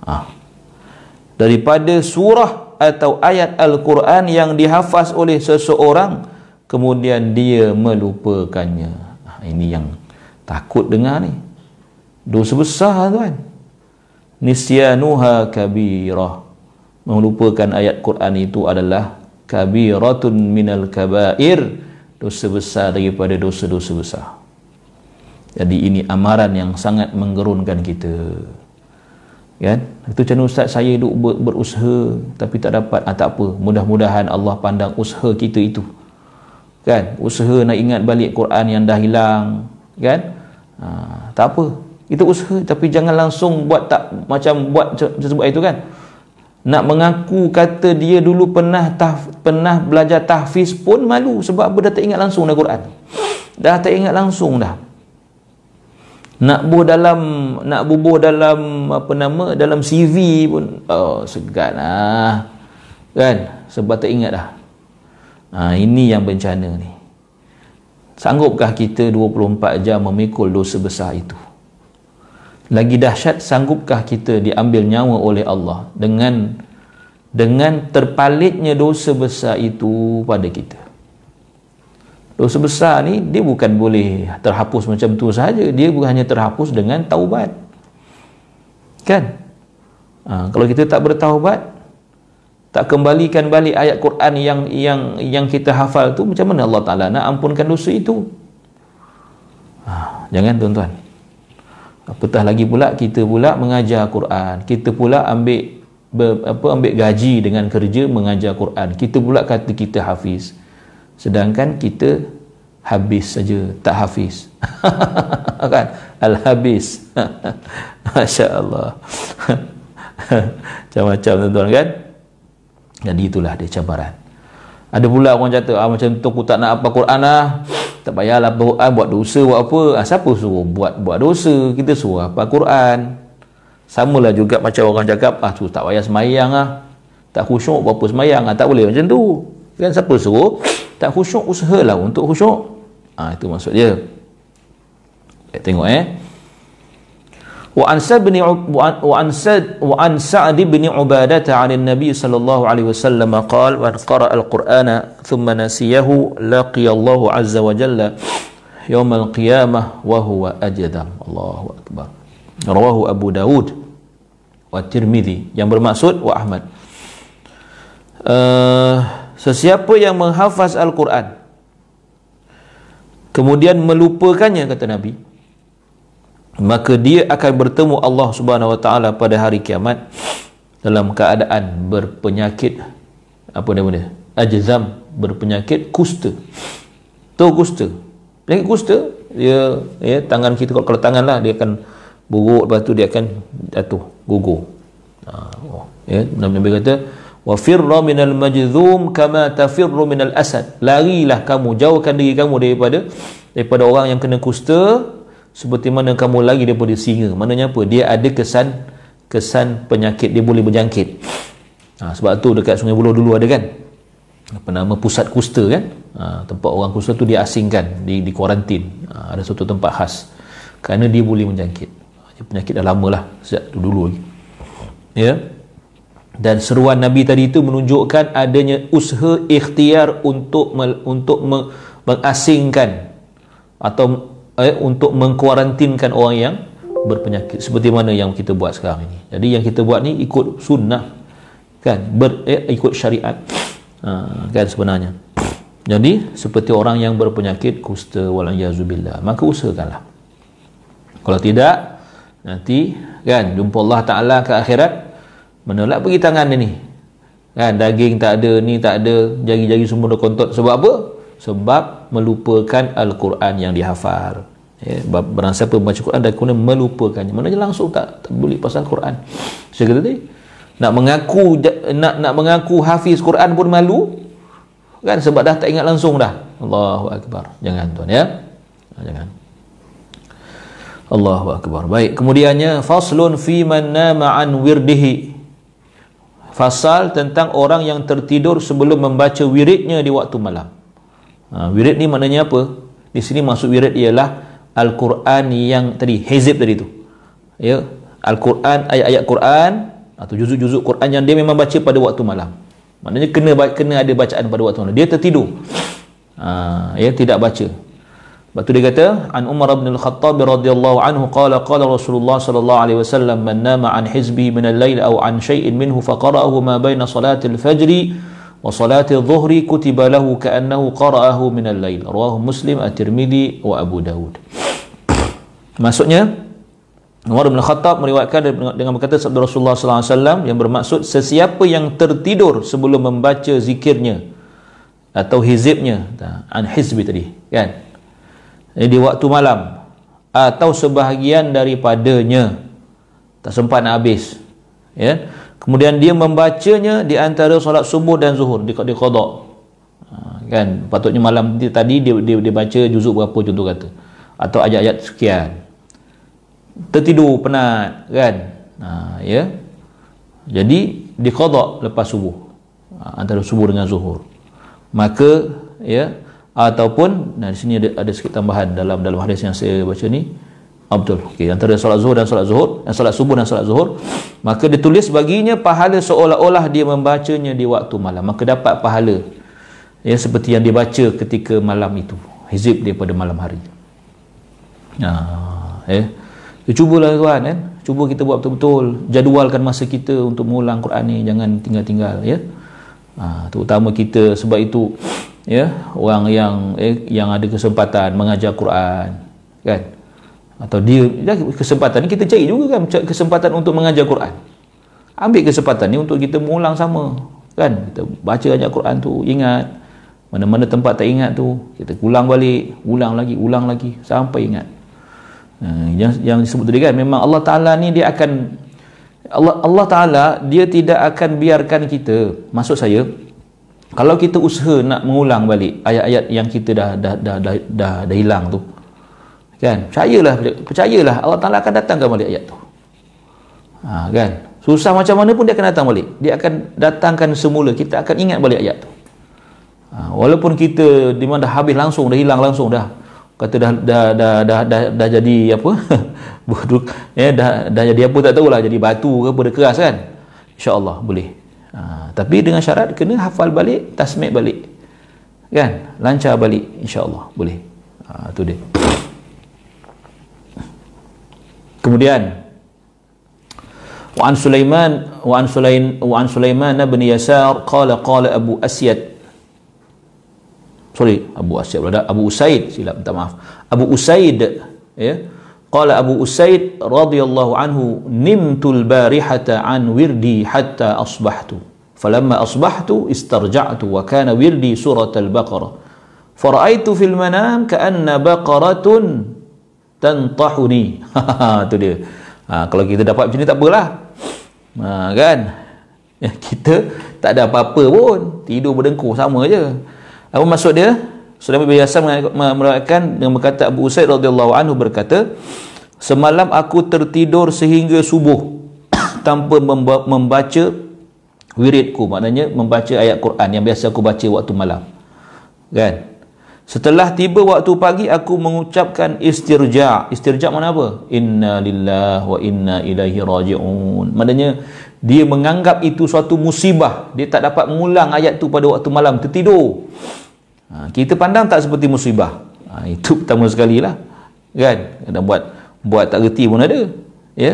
Ah. Daripada surah atau ayat Al-Quran yang dihafaz oleh seseorang kemudian dia melupakannya. Ah, ini yang takut dengar ni. Dosa besar tuan. Nisyanuha kabirah. Melupakan ayat Quran itu adalah kabiratun minal kabair dosa besar daripada dosa-dosa besar. Jadi ini amaran yang sangat menggerunkan kita. Kan? Itu macam ustaz saya duk ber, berusaha tapi tak dapat. Ah, tak apa. Mudah-mudahan Allah pandang usaha kita itu. Kan? Usaha nak ingat balik Quran yang dah hilang. Kan? Ha, tak apa itu usaha tapi jangan langsung buat tak macam buat sebut itu kan? Nak mengaku kata dia dulu pernah tah, pernah belajar tahfiz pun malu sebab apa? Dah tak ingat langsung dah Quran. Dah tak ingat langsung dah. Nak bubuh dalam nak bubuh dalam apa nama dalam CV pun oh segan lah. Kan? Sebab tak ingat dah. Ha, ini yang bencana ni. Sanggupkah kita 24 jam memikul dosa besar itu lagi dahsyat sanggupkah kita diambil nyawa oleh Allah dengan dengan terpalitnya dosa besar itu pada kita? Dosa besar ni dia bukan boleh terhapus macam tu saja dia bukan hanya terhapus dengan taubat. Kan? Ha, kalau kita tak bertaubat tak kembalikan balik ayat Quran yang yang yang kita hafal tu macam mana Allah Taala nak ampunkan dosa itu? Ha, jangan tuan-tuan apatah lagi pula kita pula mengajar Quran. Kita pula ambil ber, apa ambil gaji dengan kerja mengajar Quran. Kita pula kata kita hafiz. Sedangkan kita habis saja tak hafiz. Kan? Al habis. masya-Allah. Macam-macam tuan-tuan kan? Jadi itulah dia cabaran. Ada pula orang kata ah, macam tu aku tak nak apa Quran lah tak payahlah Quran buat dosa buat apa. Ah, siapa suruh buat buat dosa? Kita suruh apa Quran. Samalah juga macam orang cakap ah tu tak payah semayang lah tak khusyuk apa-apa semayang ah, tak boleh. Macam tu. Kan siapa suruh? Tak khusyuk usahalah untuk khusyuk. Ha, itu maksud dia. Kita tengok eh wa an sa'd bin wa an sa'd wa an sa'd bin ubadah 'an nabi sallallahu alaihi wasallam qala wa qara al-qur'ana thumma nasiyahu laqiya Allah azza wa jalla يوم القيامة وهو أجدم الله أكبر رواه أبو داود والترمذي yang bermaksud wa Ahmad uh, sesiapa yang menghafaz Al-Quran kemudian melupakannya kata Nabi maka dia akan bertemu Allah Subhanahu Wa Taala pada hari kiamat dalam keadaan berpenyakit apa nama dia? Ajzam berpenyakit kusta. Tu kusta? Penyakit kusta dia ya tangan kita kalau tangan lah dia akan buruk lepas tu dia akan jatuh gugur. Ha, oh, ya Nabi kata wa firra minal majzum kama tafirru minal asad. Larilah kamu jauhkan diri kamu daripada daripada orang yang kena kusta seperti mana kamu lari daripada singa. Maknanya apa? Dia ada kesan kesan penyakit. Dia boleh berjangkit. Ha, sebab tu dekat sungai buloh dulu ada kan? Apa nama? Pusat kusta kan? Ha, tempat orang kusta tu dia asingkan di, di kuarantin. Ha, ada satu tempat khas. Kerana dia boleh menjangkit. Penyakit dah lama lah sejak dulu lagi. Ya? Dan seruan Nabi tadi itu menunjukkan adanya usaha ikhtiar untuk untuk mengasingkan atau eh, untuk mengkuarantinkan orang yang berpenyakit. Seperti mana yang kita buat sekarang ini. Jadi yang kita buat ni ikut sunnah kan? Ber, eh, ikut syariat. Ha, kan sebenarnya. Jadi seperti orang yang berpenyakit kusta walayazubillah maka usahakanlah. Kalau tidak nanti kan jumpa Allah Taala ke akhirat menolak pergi tangan dia ni kan daging tak ada ni tak ada jari-jari semua dah kontot sebab apa sebab melupakan Al-Quran yang dihafal. Ya, barang siapa membaca Quran dan kemudian melupakannya. Maknanya langsung tak, tak boleh pasal Quran. Saya kata tadi nak mengaku nak nak mengaku hafiz Quran pun malu kan? Sebab dah tak ingat langsung dah. Allahu Akbar. Jangan tuan ya. Jangan. Allahu Akbar. Baik kemudiannya faslun fi man nama an wirdihi. Fasal tentang orang yang tertidur sebelum membaca wiridnya di waktu malam. Ha, wirid ni maknanya apa? Di sini maksud wirid ialah Al-Quran yang tadi, hizib tadi tu. Ya, Al-Quran, ayat-ayat Quran atau juzuk-juzuk Quran yang dia memang baca pada waktu malam. Maknanya kena kena ada bacaan pada waktu malam. Dia tertidur. Ha, ya, tidak baca. Lepas tu dia kata, An Umar bin Al-Khattab radhiyallahu anhu qala qala Rasulullah sallallahu alaihi wasallam man nama an hizbi min al-lail aw an shay'in minhu faqara'ahu ma baina salati al-fajr wa salati adh-dhuhri kutiba lahu ka'annahu qara'ahu min al-lail. Rawahu Muslim, At-Tirmidzi wa Abu Dawud. maksudnya Umar bin Khattab meriwayatkan dengan berkata sabda Rasulullah sallallahu alaihi wasallam yang bermaksud sesiapa yang tertidur sebelum membaca zikirnya atau hizibnya an hizbi tadi kan Jadi di waktu malam atau sebahagian daripadanya tak sempat nak habis ya kemudian dia membacanya di antara solat subuh dan zuhur di di qada ha, kan? Patutnya malam dia, tadi dia, dia dia baca juzuk berapa contoh kata. Atau ayat-ayat sekian. Tertidur penat kan? Ha, ya? Jadi diqada lepas subuh. Ha, antara subuh dengan zuhur. Maka ya ataupun nah di sini ada ada sikit tambahan dalam dalam hadis yang saya baca ni ah, betul okey antara solat zuhur dan solat zuhur dan solat subuh dan solat zuhur maka ditulis baginya pahala seolah-olah dia membacanya di waktu malam maka dapat pahala ya seperti yang dia baca ketika malam itu hizib daripada malam hari nah ya Ya, cubalah tuan kan. Cuba kita buat betul-betul. Jadualkan masa kita untuk mengulang Quran ni. Jangan tinggal-tinggal ya. Ha, terutama kita sebab itu ya orang yang eh, yang ada kesempatan mengajar Quran kan atau dia ya, kesempatan ni kita cari juga kan kesempatan untuk mengajar Quran. Ambil kesempatan ni untuk kita mengulang sama kan? Kita baca ayat Quran tu ingat. Mana-mana tempat tak ingat tu kita ulang balik ulang lagi ulang lagi sampai ingat. Ha, yang yang disebut tadi kan memang Allah Taala ni dia akan Allah Allah Taala dia tidak akan biarkan kita maksud saya kalau kita usaha nak mengulang balik ayat-ayat yang kita dah dah dah dah, dah, dah hilang tu kan? Percayalah percayalah. Allah Taala akan datangkan balik ayat tu. Ha, kan? Susah macam mana pun dia akan datang balik. Dia akan datangkan semula. Kita akan ingat balik ayat tu. Ha, walaupun kita di mana dah habis langsung dah hilang langsung dah. Kata dah dah dah dah, dah, dah jadi apa? Buduk ya dah dah jadi apa tak tahulah. Jadi batu ke apa keras kan? Insyaallah boleh. Ha, tapi dengan syarat kena hafal balik tasmid balik. Kan? Lancar balik insyaallah boleh. Ha, tu dia kemudian وعن سليمان وعن سليمان وعن سليمان بن يسار قال قال أبو أسيد sorry Abu Asyid berada Abu Usaid silap minta maaf Abu Usaid ya qala Abu Usaid radhiyallahu anhu nimtul barihata an wirdi hatta asbahtu falamma asbahtu istarja'tu wa kana wirdi surat al-baqarah faraitu fil manam ka'anna baqaratun tantahuni tu dia ha, kalau kita dapat macam ni tak apalah ha, kan ya, kita tak ada apa-apa pun tidur berdengkur sama je apa maksud dia? Sulaiman bin Yasar meriwayatkan dengan berkata Abu Usaid radhiyallahu anhu berkata, "Semalam aku tertidur sehingga subuh tanpa membaca wiridku." Maknanya membaca ayat Quran yang biasa aku baca waktu malam. Kan? Setelah tiba waktu pagi aku mengucapkan istirja. Istirja mana apa? Inna lillahi wa inna ilaihi raji'un. Maknanya dia menganggap itu suatu musibah. Dia tak dapat mengulang ayat tu pada waktu malam tertidur. Ha, kita pandang tak seperti musibah. Ha, itu pertama sekali lah. Kan? Kadang buat buat tak reti pun ada. Ya.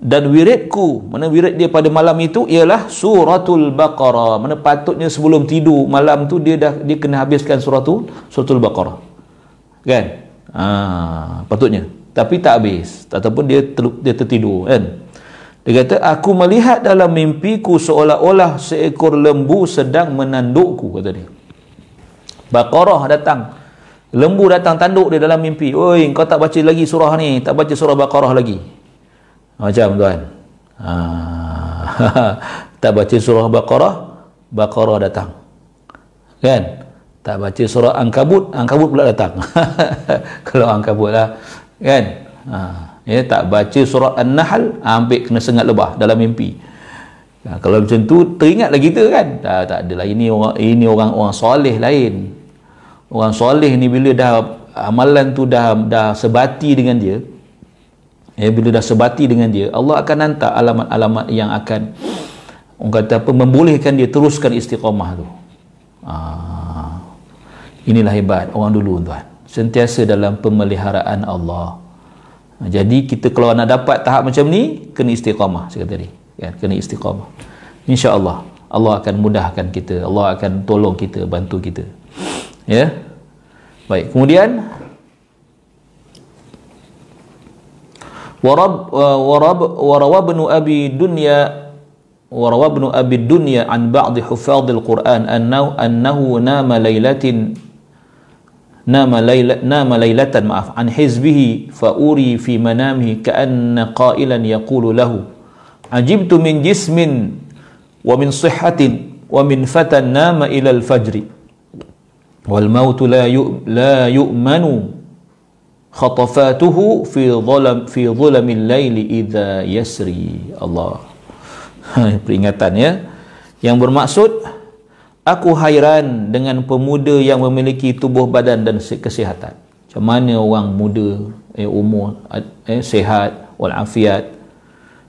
Dan wiridku, mana wirid dia pada malam itu ialah suratul baqarah. Mana patutnya sebelum tidur malam tu dia dah dia kena habiskan suratul suratul baqarah. Kan? Ha, patutnya. Tapi tak habis. Ataupun dia ter, dia tertidur kan? Dia kata, aku melihat dalam mimpiku seolah-olah seekor lembu sedang menandukku, kata dia. Baqarah datang. Lembu datang tanduk dia dalam mimpi. Oi, kau tak baca lagi surah ni. Tak baca surah Baqarah lagi. Macam tuan. Ha. tak baca surah Baqarah. Baqarah datang. Kan? Tak baca surah Angkabut. Angkabut pula datang. Kalau Angkabut lah. Kan? Ha. Ya, tak baca surah An-Nahl. Ambil kena sengat lebah dalam mimpi. Ha, kalau macam tu teringat lagi kita kan? Tak, tak adalah. Ini orang ini orang orang soleh lain orang soleh ni bila dah amalan tu dah dah sebati dengan dia ya bila dah sebati dengan dia Allah akan hantar alamat-alamat yang akan orang kata apa membolehkan dia teruskan istiqamah tu. Ah, inilah hebat orang dulu tuan. Sentiasa dalam pemeliharaan Allah. Jadi kita kalau nak dapat tahap macam ni kena istiqamah saya kata tadi. Ya, kena istiqamah. insya-Allah Allah akan mudahkan kita Allah akan tolong kita bantu kita. Ya? Baik kemudian warab warab warawa ibn abi dunya وروى ابن أبي الدنيا عن بعض حفاظ القرآن أنه, أنه نام ليلة نام ليلة نام ليلة معف عن حزبه فأوري في منامه كأن قائلا يقول له عجبت من جسم ومن صحة ومن فتى نام إلى الفجر والموت لا لا يؤمن khatafatuhu fi dhulam fi dhulamil laili idza yasri. Allah. Ha, peringatan ya. Yang bermaksud aku hairan dengan pemuda yang memiliki tubuh badan dan kesihatan. Macam mana orang muda eh, umur eh, sehat wal afiat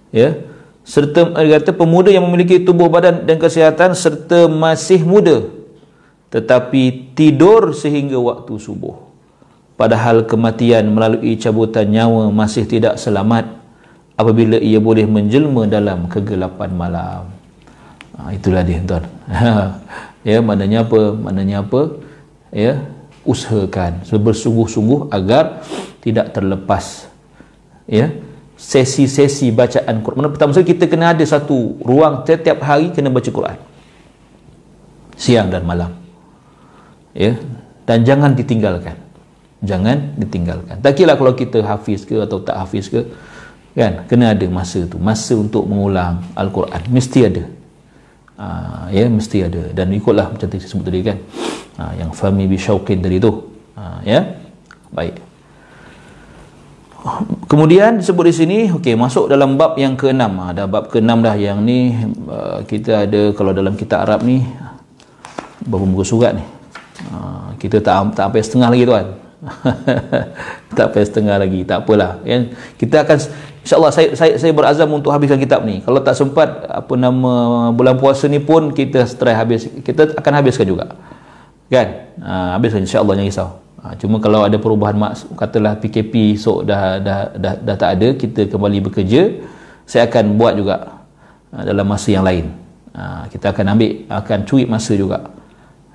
ya. Serta eh, kata pemuda yang memiliki tubuh badan dan kesihatan serta masih muda tetapi tidur sehingga waktu subuh padahal kematian melalui cabutan nyawa masih tidak selamat apabila ia boleh menjelma dalam kegelapan malam ha, itulah dia tuan ya maknanya apa maknanya apa ya usahakan bersungguh-sungguh agar tidak terlepas ya sesi-sesi bacaan Quran. Pertama sekali kita kena ada satu ruang setiap hari kena baca Quran. Siang dan malam. Ya. Dan jangan ditinggalkan. Jangan ditinggalkan. Tak kira kalau kita hafiz ke atau tak hafiz ke, kan? Kena ada masa tu. Masa untuk mengulang al-Quran. Mesti ada. Uh, ya mesti ada. Dan ikutlah macam tadi sebut tadi kan? Uh, yang fahmi bi syauqin tadi tu. Uh, ya? Baik. Kemudian disebut di sini okey masuk dalam bab yang keenam. Ada bab keenam dah yang ni kita ada kalau dalam kitab Arab ni berapa muka surat ni? Kita tak tak sampai setengah lagi tuan tak sampai setengah lagi tak apalah kan kita akan InsyaAllah saya, saya, saya berazam untuk habiskan kitab ni. Kalau tak sempat apa nama bulan puasa ni pun kita try habis. Kita akan habiskan juga. Kan? Ha, habiskan insyaAllah jangan risau. Ha, cuma kalau ada perubahan mak, katalah PKP esok dah, dah, dah, dah tak ada, kita kembali bekerja, saya akan buat juga ha, dalam masa yang lain. Ha, kita akan ambil, akan cuit masa juga.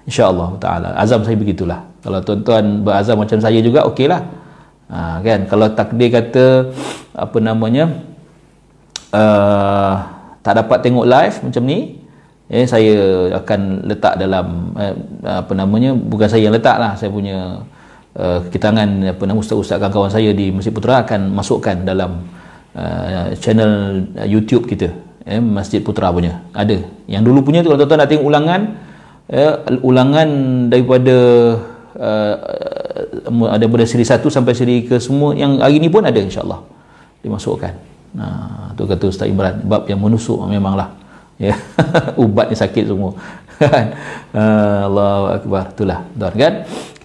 InsyaAllah ta'ala. Azam saya begitulah. Kalau tuan-tuan berazam macam saya juga, okeylah. Ha, kan? Kalau takdir kata apa namanya uh, tak dapat tengok live macam ni eh saya akan letak dalam eh, apa namanya bukan saya yang letak lah saya punya uh, kitangan apa nama ustaz-ustaz kawan-kawan saya di Masjid Putra akan masukkan dalam uh, channel uh, YouTube kita eh Masjid Putra punya ada yang dulu punya tu kalau tuan-tuan nak tengok ulangan eh, ulangan daripada uh, ada pada siri 1 sampai siri ke semua yang hari ni pun ada insyaallah dimasukkan. Nah, tu kata Ustaz Imran, bab yang menusuk memanglah. Ya. Ubat ni sakit semua. Ah, Allahu akbar. Itulah, tuan kan?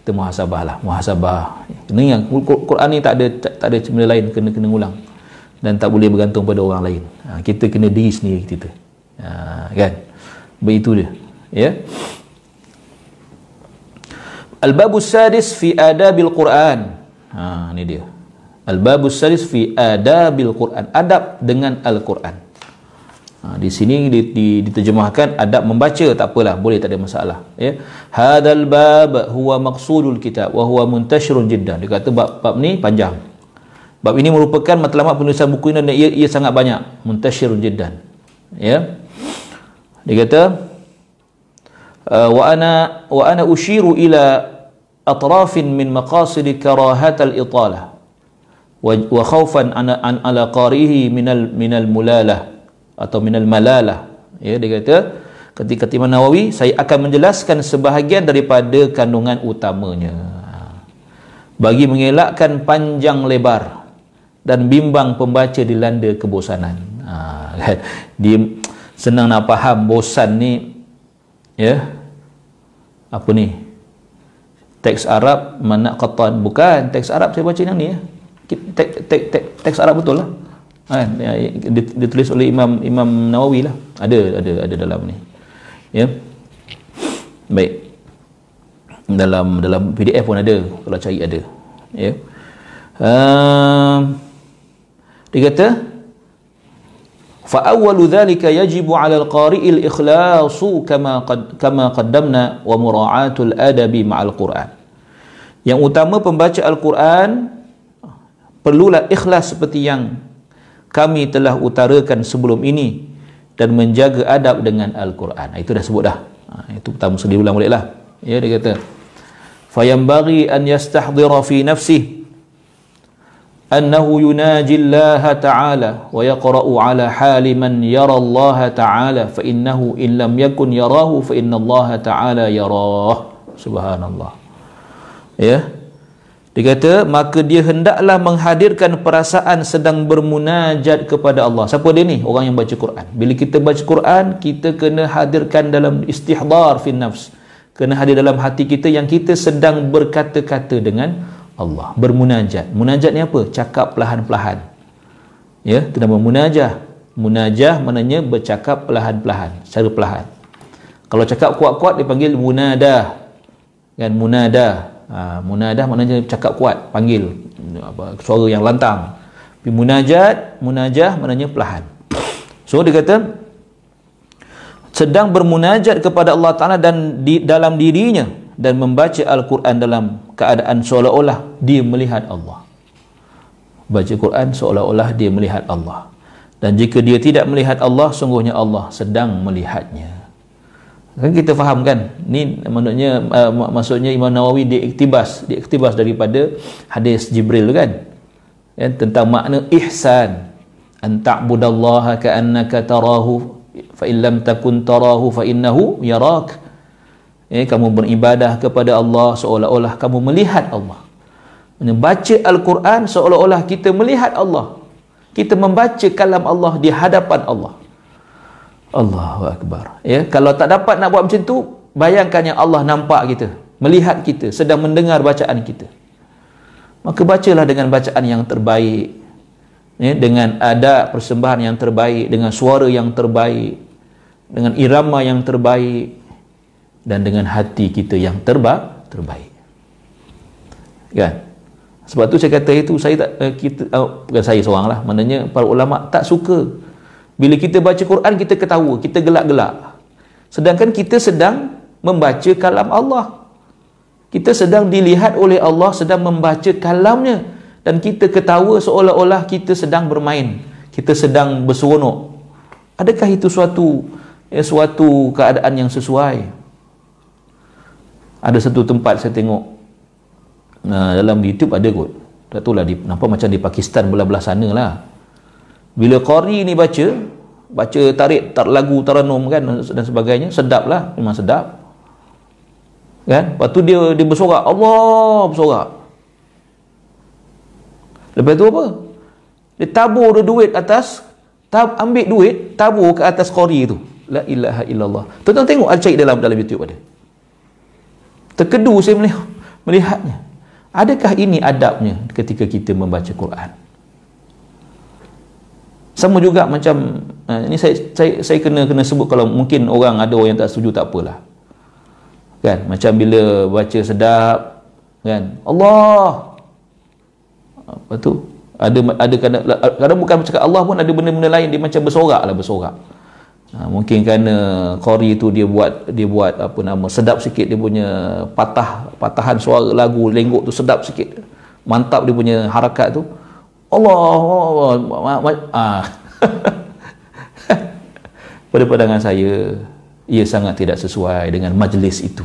Kita muhasabahlah, muhasabah. Kena yang Quran ni tak ada tak ada benda lain kena kena ulang. Dan tak boleh bergantung pada orang lain. Ha, kita kena diri sendiri kita. Ha, kan? Begitu dia. Ya. Al-babus sadis fi adabil Quran. Ha, ni dia. Al-babus salis fi adabil Quran. Adab dengan Al-Quran. Ha, di sini diterjemahkan adab membaca tak apalah boleh tak ada masalah ya hadal bab huwa maqsudul kitab wa huwa muntashirun jiddan dia kata bab, bab ni panjang bab ini merupakan matlamat penulisan buku ini dan ia, ia sangat banyak muntashirun jiddan ya dia kata ana ana ushiru ila atrafin min maqasid karahat al-italah wa khaufan an, an ala qarihi minal minal mulalah atau minal malalah. Ya dia kata ketika Imam Nawawi saya akan menjelaskan sebahagian daripada kandungan utamanya. Bagi mengelakkan panjang lebar dan bimbang pembaca dilanda kebosanan. Ha, kan? dia senang nak faham bosan ni ya. Apa ni? Teks Arab mana qatan bukan teks Arab saya baca yang ni ya. Teks tek, tek, teks Arab betul lah. Ya, ditulis oleh Imam Imam Nawawi lah. Ada ada ada dalam ni. Ya. Baik. Dalam dalam PDF pun ada. Kalau cari ada. Ya. Uh, dia kata فأول ذلك يجب على القارئ الإخلاص كما قد كما قدمنا ومراعاة الأدب مع القرآن. Yang utama pembaca Al-Quran perlulah ikhlas seperti yang kami telah utarakan sebelum ini dan menjaga adab dengan Al-Quran. Itu dah sebut dah. Ha, itu pertama sekali ulang baliklah. Ya dia kata. Fayambaghi an yastahdira fi nafsihi أنه يناجي الله تعالى ويقرأ على حال من يرى الله تعالى فإنه إن لم يكن يراه فإن الله تعالى يراه سبحان الله ya dia kata maka dia hendaklah menghadirkan perasaan sedang bermunajat kepada Allah siapa dia ni orang yang baca Quran bila kita baca Quran kita kena hadirkan dalam istihdar fi nafs kena hadir dalam hati kita yang kita sedang berkata-kata dengan Allah. Bermunajat. Munajat ni apa? Cakap perlahan-lahan ya itu nama munajah munajah maknanya bercakap perlahan-lahan secara perlahan. Kalau cakap kuat-kuat dipanggil munadah. Kan munadah. Ha, munadah maknanya cakap kuat panggil. Apa suara yang lantang. Tapi munajat munajah maknanya perlahan. So dia kata sedang bermunajat kepada Allah Taala dan di dalam dirinya dan membaca Al-Quran dalam keadaan seolah-olah dia melihat Allah. Baca Quran seolah-olah dia melihat Allah. Dan jika dia tidak melihat Allah, sungguhnya Allah sedang melihatnya. Kan kita faham kan? Ni maksudnya uh, maksudnya Imam Nawawi diiktibas, diiktibas daripada hadis Jibril kan? Ya, tentang makna ihsan. An ta'budallaha ka'annaka tarahu fa in lam takun tarahu fa innahu yarak eh, kamu beribadah kepada Allah seolah-olah kamu melihat Allah. Membaca Al-Quran seolah-olah kita melihat Allah. Kita membaca kalam Allah di hadapan Allah. Allahu Akbar. Ya, kalau tak dapat nak buat macam tu bayangkan yang Allah nampak kita melihat kita sedang mendengar bacaan kita. Maka bacalah dengan bacaan yang terbaik. Ya, dengan ada persembahan yang terbaik dengan suara yang terbaik dengan irama yang terbaik dan dengan hati kita yang terba terbaik. Kan? Sebab tu saya kata itu saya tak uh, kita uh, bukan saya seorang lah. Maknanya para ulama tak suka. Bila kita baca Quran kita ketawa kita gelak-gelak. Sedangkan kita sedang membaca kalam Allah. Kita sedang dilihat oleh Allah sedang membaca kalamnya. Dan kita ketawa seolah-olah kita sedang bermain. Kita sedang berseronok. Adakah itu suatu eh, suatu keadaan yang sesuai ada satu tempat saya tengok uh, dalam YouTube ada kot. Tak tahu lah di, nampak macam di Pakistan belah-belah sana lah bila Qari ni baca baca tarik tar lagu taranum kan dan sebagainya sedap lah memang sedap. Kan? Lepas tu dia dia bersorak Allah bersorak. Lepas tu apa? Dia tabur dia duit atas tab, ambil duit tabur ke atas Qari tu. La ilaha illallah. Tuan-tuan tengok ada cari dalam dalam YouTube ada terkedu saya melihat, melihatnya. Adakah ini adabnya ketika kita membaca Quran? Sama juga macam uh, ini saya, saya saya kena kena sebut kalau mungkin orang ada orang yang tak setuju tak apalah. Kan? Macam bila baca sedap kan? Allah! Apa tu? Ada ada kadang, kadang bukan cakap Allah pun ada benda-benda lain. Dia macam bersorak lah bersorak Ha, mungkin kerana Qori tu dia buat dia buat apa nama sedap sikit dia punya patah patahan suara lagu lenggok tu sedap sikit. Mantap dia punya harakat tu. Allah, Allah, Allah ah. pada pandangan saya ia sangat tidak sesuai dengan majlis itu.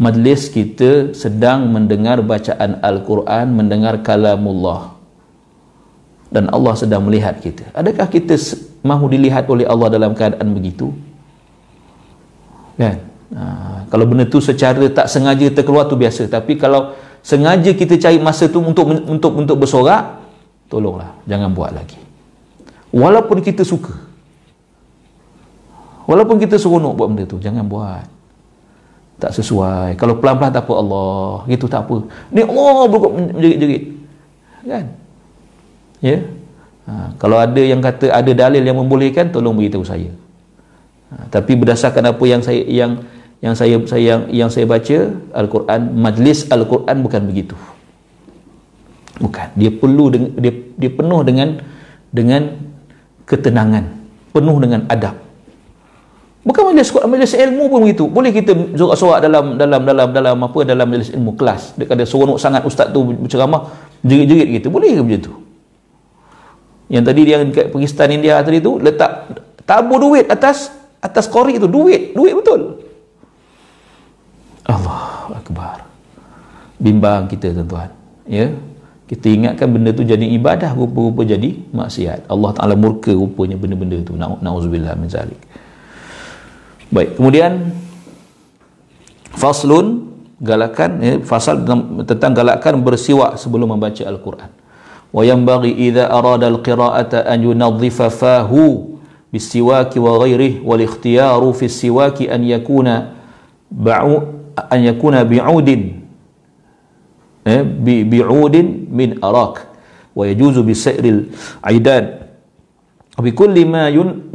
Majlis kita sedang mendengar bacaan Al-Quran mendengar kalamullah. Dan Allah sedang melihat kita. Adakah kita mahu dilihat oleh Allah dalam keadaan begitu? Kan? Ha, kalau benda tu secara tak sengaja terkeluar tu biasa. Tapi kalau sengaja kita cari masa tu untuk untuk untuk bersorak tolonglah jangan buat lagi. Walaupun kita suka. Walaupun kita seronok buat benda tu jangan buat. Tak sesuai. Kalau pelan-pelan tak apa Allah. Gitu tak apa. Ni Allah berkut menjerit-jerit. Kan? Ya? yeah? Ha, kalau ada yang kata ada dalil yang membolehkan tolong beritahu saya. Ha, tapi berdasarkan apa yang saya yang yang saya saya yang, yang saya baca Al-Quran majlis Al-Quran bukan begitu. Bukan. Dia perlu dengan, dia dia penuh dengan dengan ketenangan, penuh dengan adab. Bukan majlis majlis ilmu pun begitu. Boleh kita sorak-sorak dalam dalam dalam dalam apa dalam majlis ilmu kelas. Dekat ada seronok sangat ustaz tu berceramah jerit-jerit gitu boleh ke macam tu yang tadi dia dekat Pakistan India tadi tu letak tabur duit atas atas kori itu duit duit betul. Allah Akbar. Bimbang kita tuan-tuan. Ya? Kita ingatkan benda tu jadi ibadah rupa-rupa jadi maksiat. Allah Ta'ala murka rupanya benda-benda tu. Na'udzubillah min zalik. Baik kemudian faslun galakan ya, fasal tentang galakan bersiwak sebelum membaca Al-Quran wa yanbaghi idza arada al-qira'ata an yunadhifa fahu bisiwaki wa ghairihi wal ikhtiyaru fi siwaki an yakuna ba'u an yakuna bi'udin eh, bi bi'udin min arak wa yajuzu bi sairil aidan wa bi kulli ma yun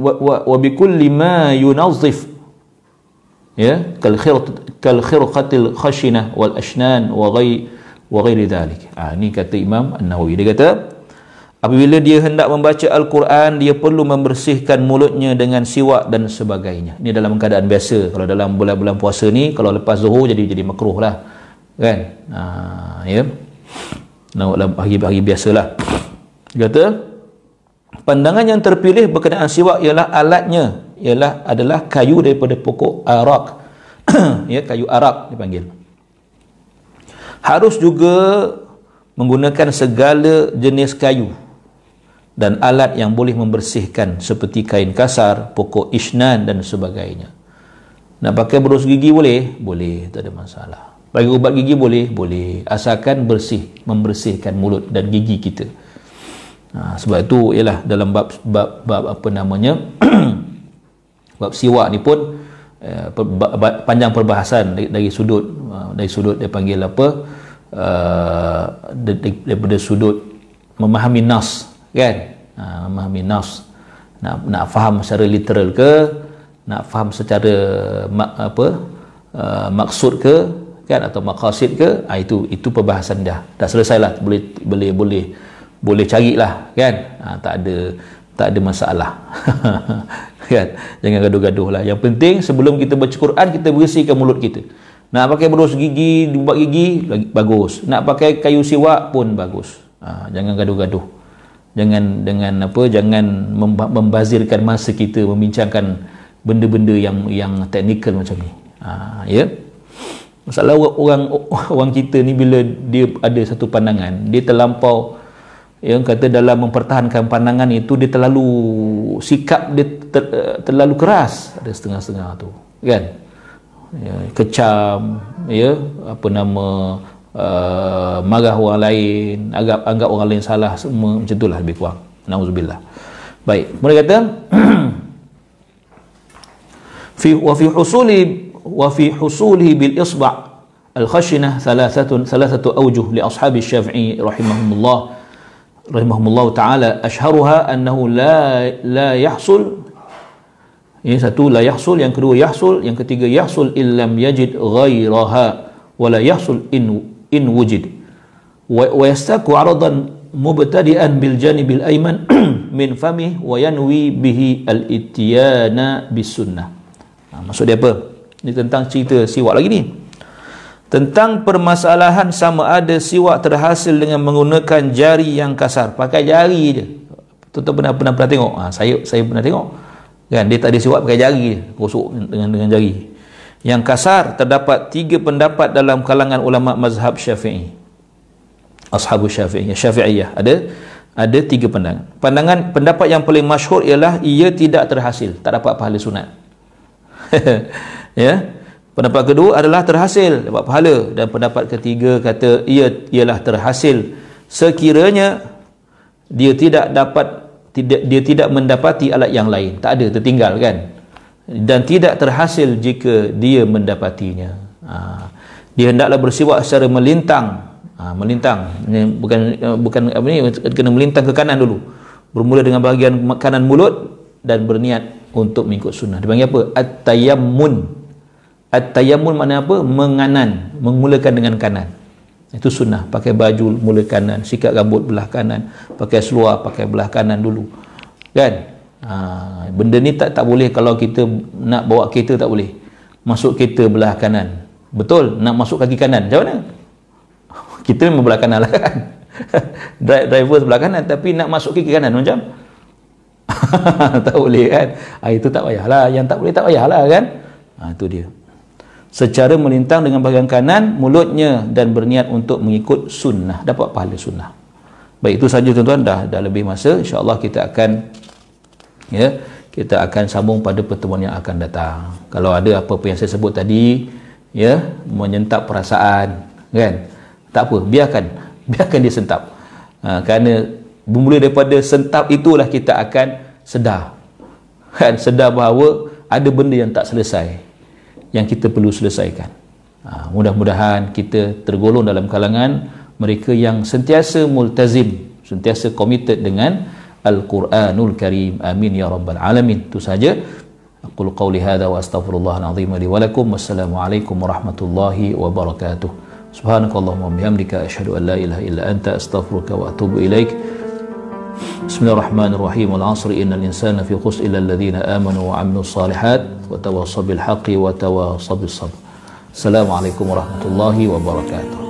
wa, ghairi dhalik. Ah ni kata Imam An-Nawawi. Dia kata apabila dia hendak membaca al-Quran dia perlu membersihkan mulutnya dengan siwak dan sebagainya. Ni dalam keadaan biasa. Kalau dalam bulan-bulan puasa ni kalau lepas zuhur jadi jadi makruh lah kan? Ha, ya. Dalam hari-hari biasalah. Dia kata pandangan yang terpilih berkenaan siwak ialah alatnya. Ialah adalah kayu daripada pokok arak. Ya kayu arak dipanggil harus juga menggunakan segala jenis kayu dan alat yang boleh membersihkan seperti kain kasar, pokok isnan dan sebagainya. Nak pakai berus gigi boleh? Boleh, tak ada masalah. Bagi ubat gigi boleh? Boleh. Asalkan bersih, membersihkan mulut dan gigi kita. Ha, sebab itu ialah dalam bab, bab, bab apa namanya bab siwak ni pun eh, panjang perbahasan dari, dari sudut uh, dari sudut dia panggil apa uh, daripada sudut memahami nas kan? Ha, memahami nas. Nak nak faham secara literal ke? Nak faham secara mak, apa uh, maksud ke? Kan? Atau maqasid ke? Ha, itu itu perbahasan dah. Dah selesailah. Boleh boleh boleh boleh carilah kan? Ha, tak ada tak ada masalah. Kan? Jangan gaduh-gaduh lah. Yang penting sebelum kita baca Quran kita bersihkan mulut kita. Nak pakai berus gigi ubat gigi lagi bagus. Nak pakai kayu siwak pun bagus. Ha, jangan gaduh-gaduh. Jangan dengan apa jangan membazirkan masa kita membincangkan benda-benda yang yang teknikal macam ni. Ha, ya? Yeah? masalah orang orang kita ni bila dia ada satu pandangan dia terlampau yang kata dalam mempertahankan pandangan itu dia terlalu sikap dia ter, terlalu keras. Ada setengah-setengah tu kan? Ya, kecam ya apa nama uh, marah orang lain anggap anggap orang lain salah semua macam itulah lebih kurang. Nauzubillah. baik mereka kata fi wa fi husuli wa fi husuli bil isba al khashinah thalathatun thalathatu awjuh li ashabi syafi'i rahimahumullah rahimahumullah taala asharuha annahu la la yahsul. Ini satu la yahsul yang kedua yahsul yang ketiga yahsul illam yajid ghairaha wa la yahsul in in wujid. Wa, wa yastaku aradan mubtadi'an bil janibil ayman min famih wa yanwi bihi al ittiyana bis sunnah. Ha, maksud dia apa? Ini tentang cerita siwak lagi ni tentang permasalahan sama ada siwak terhasil dengan menggunakan jari yang kasar. Pakai jari je. Tuan pernah pernah pernah tengok? Ha, saya saya pernah tengok. Kan dia tak ada siwak pakai jari je. Gosok dengan dengan jari. Yang kasar terdapat tiga pendapat dalam kalangan ulama mazhab syafi'i. Ashabu syafi'i syafi'iyah. Ada ada tiga pandangan. Pandangan pendapat yang paling masyhur ialah ia tidak terhasil tak dapat pahala sunat. Ya pendapat kedua adalah terhasil. Dapat pahala. Dan pendapat ketiga kata ia ialah terhasil. Sekiranya dia tidak dapat tidak dia tidak mendapati alat yang lain. Tak ada tertinggal kan? Dan tidak terhasil jika dia mendapatinya. Ha. dia hendaklah bersiwak secara melintang. Ha, melintang. Bukan bukan apa ni? Kena melintang ke kanan dulu. Bermula dengan bahagian kanan mulut dan berniat untuk mengikut sunnah. Dipanggil apa? At-tayammun At-tayammun makna apa? Menganan, memulakan dengan kanan. Itu sunnah. Pakai baju mula kanan, sikat rambut belah kanan, pakai seluar pakai belah kanan dulu. Kan? Ha, benda ni tak tak boleh kalau kita nak bawa kereta tak boleh. Masuk kereta belah kanan. Betul? Nak masuk kaki kanan. Macam mana? Kita memang belah kanan lah kan? driver sebelah kanan tapi nak masuk kiri kanan macam tak boleh kan ha, itu tak payahlah yang tak boleh tak payahlah kan ha, itu dia secara melintang dengan bahagian kanan mulutnya dan berniat untuk mengikut sunnah. Dapat pahala sunnah. Baik itu saja tuan-tuan. Dah dah lebih masa. Insyaallah kita akan ya kita akan sambung pada pertemuan yang akan datang. Kalau ada apa-apa yang saya sebut tadi ya menyentap perasaan kan? Tak apa biarkan. Biarkan dia sentap. Ha, kerana bermula daripada sentap itulah kita akan sedar. Kan? Sedar bahawa ada benda yang tak selesai yang kita perlu selesaikan. Ha, mudah-mudahan kita tergolong dalam kalangan mereka yang sentiasa multazim, sentiasa committed dengan Al-Quranul Karim. Amin ya rabbal alamin. Itu saja. Aku qawli hadha wa astaghfirullahal azim li wa lakum. Wassalamualaikum warahmatullahi wabarakatuh. Subhanakallahumma bihamdika asyhadu an la ilaha illa anta astaghfiruka wa atubu ilaik. بسم الله الرحمن الرحيم والعصر إن الإنسان في خسر إلا الذين آمنوا وعملوا الصالحات وتواصوا بالحق وتواصوا بالصبر السلام عليكم ورحمة الله وبركاته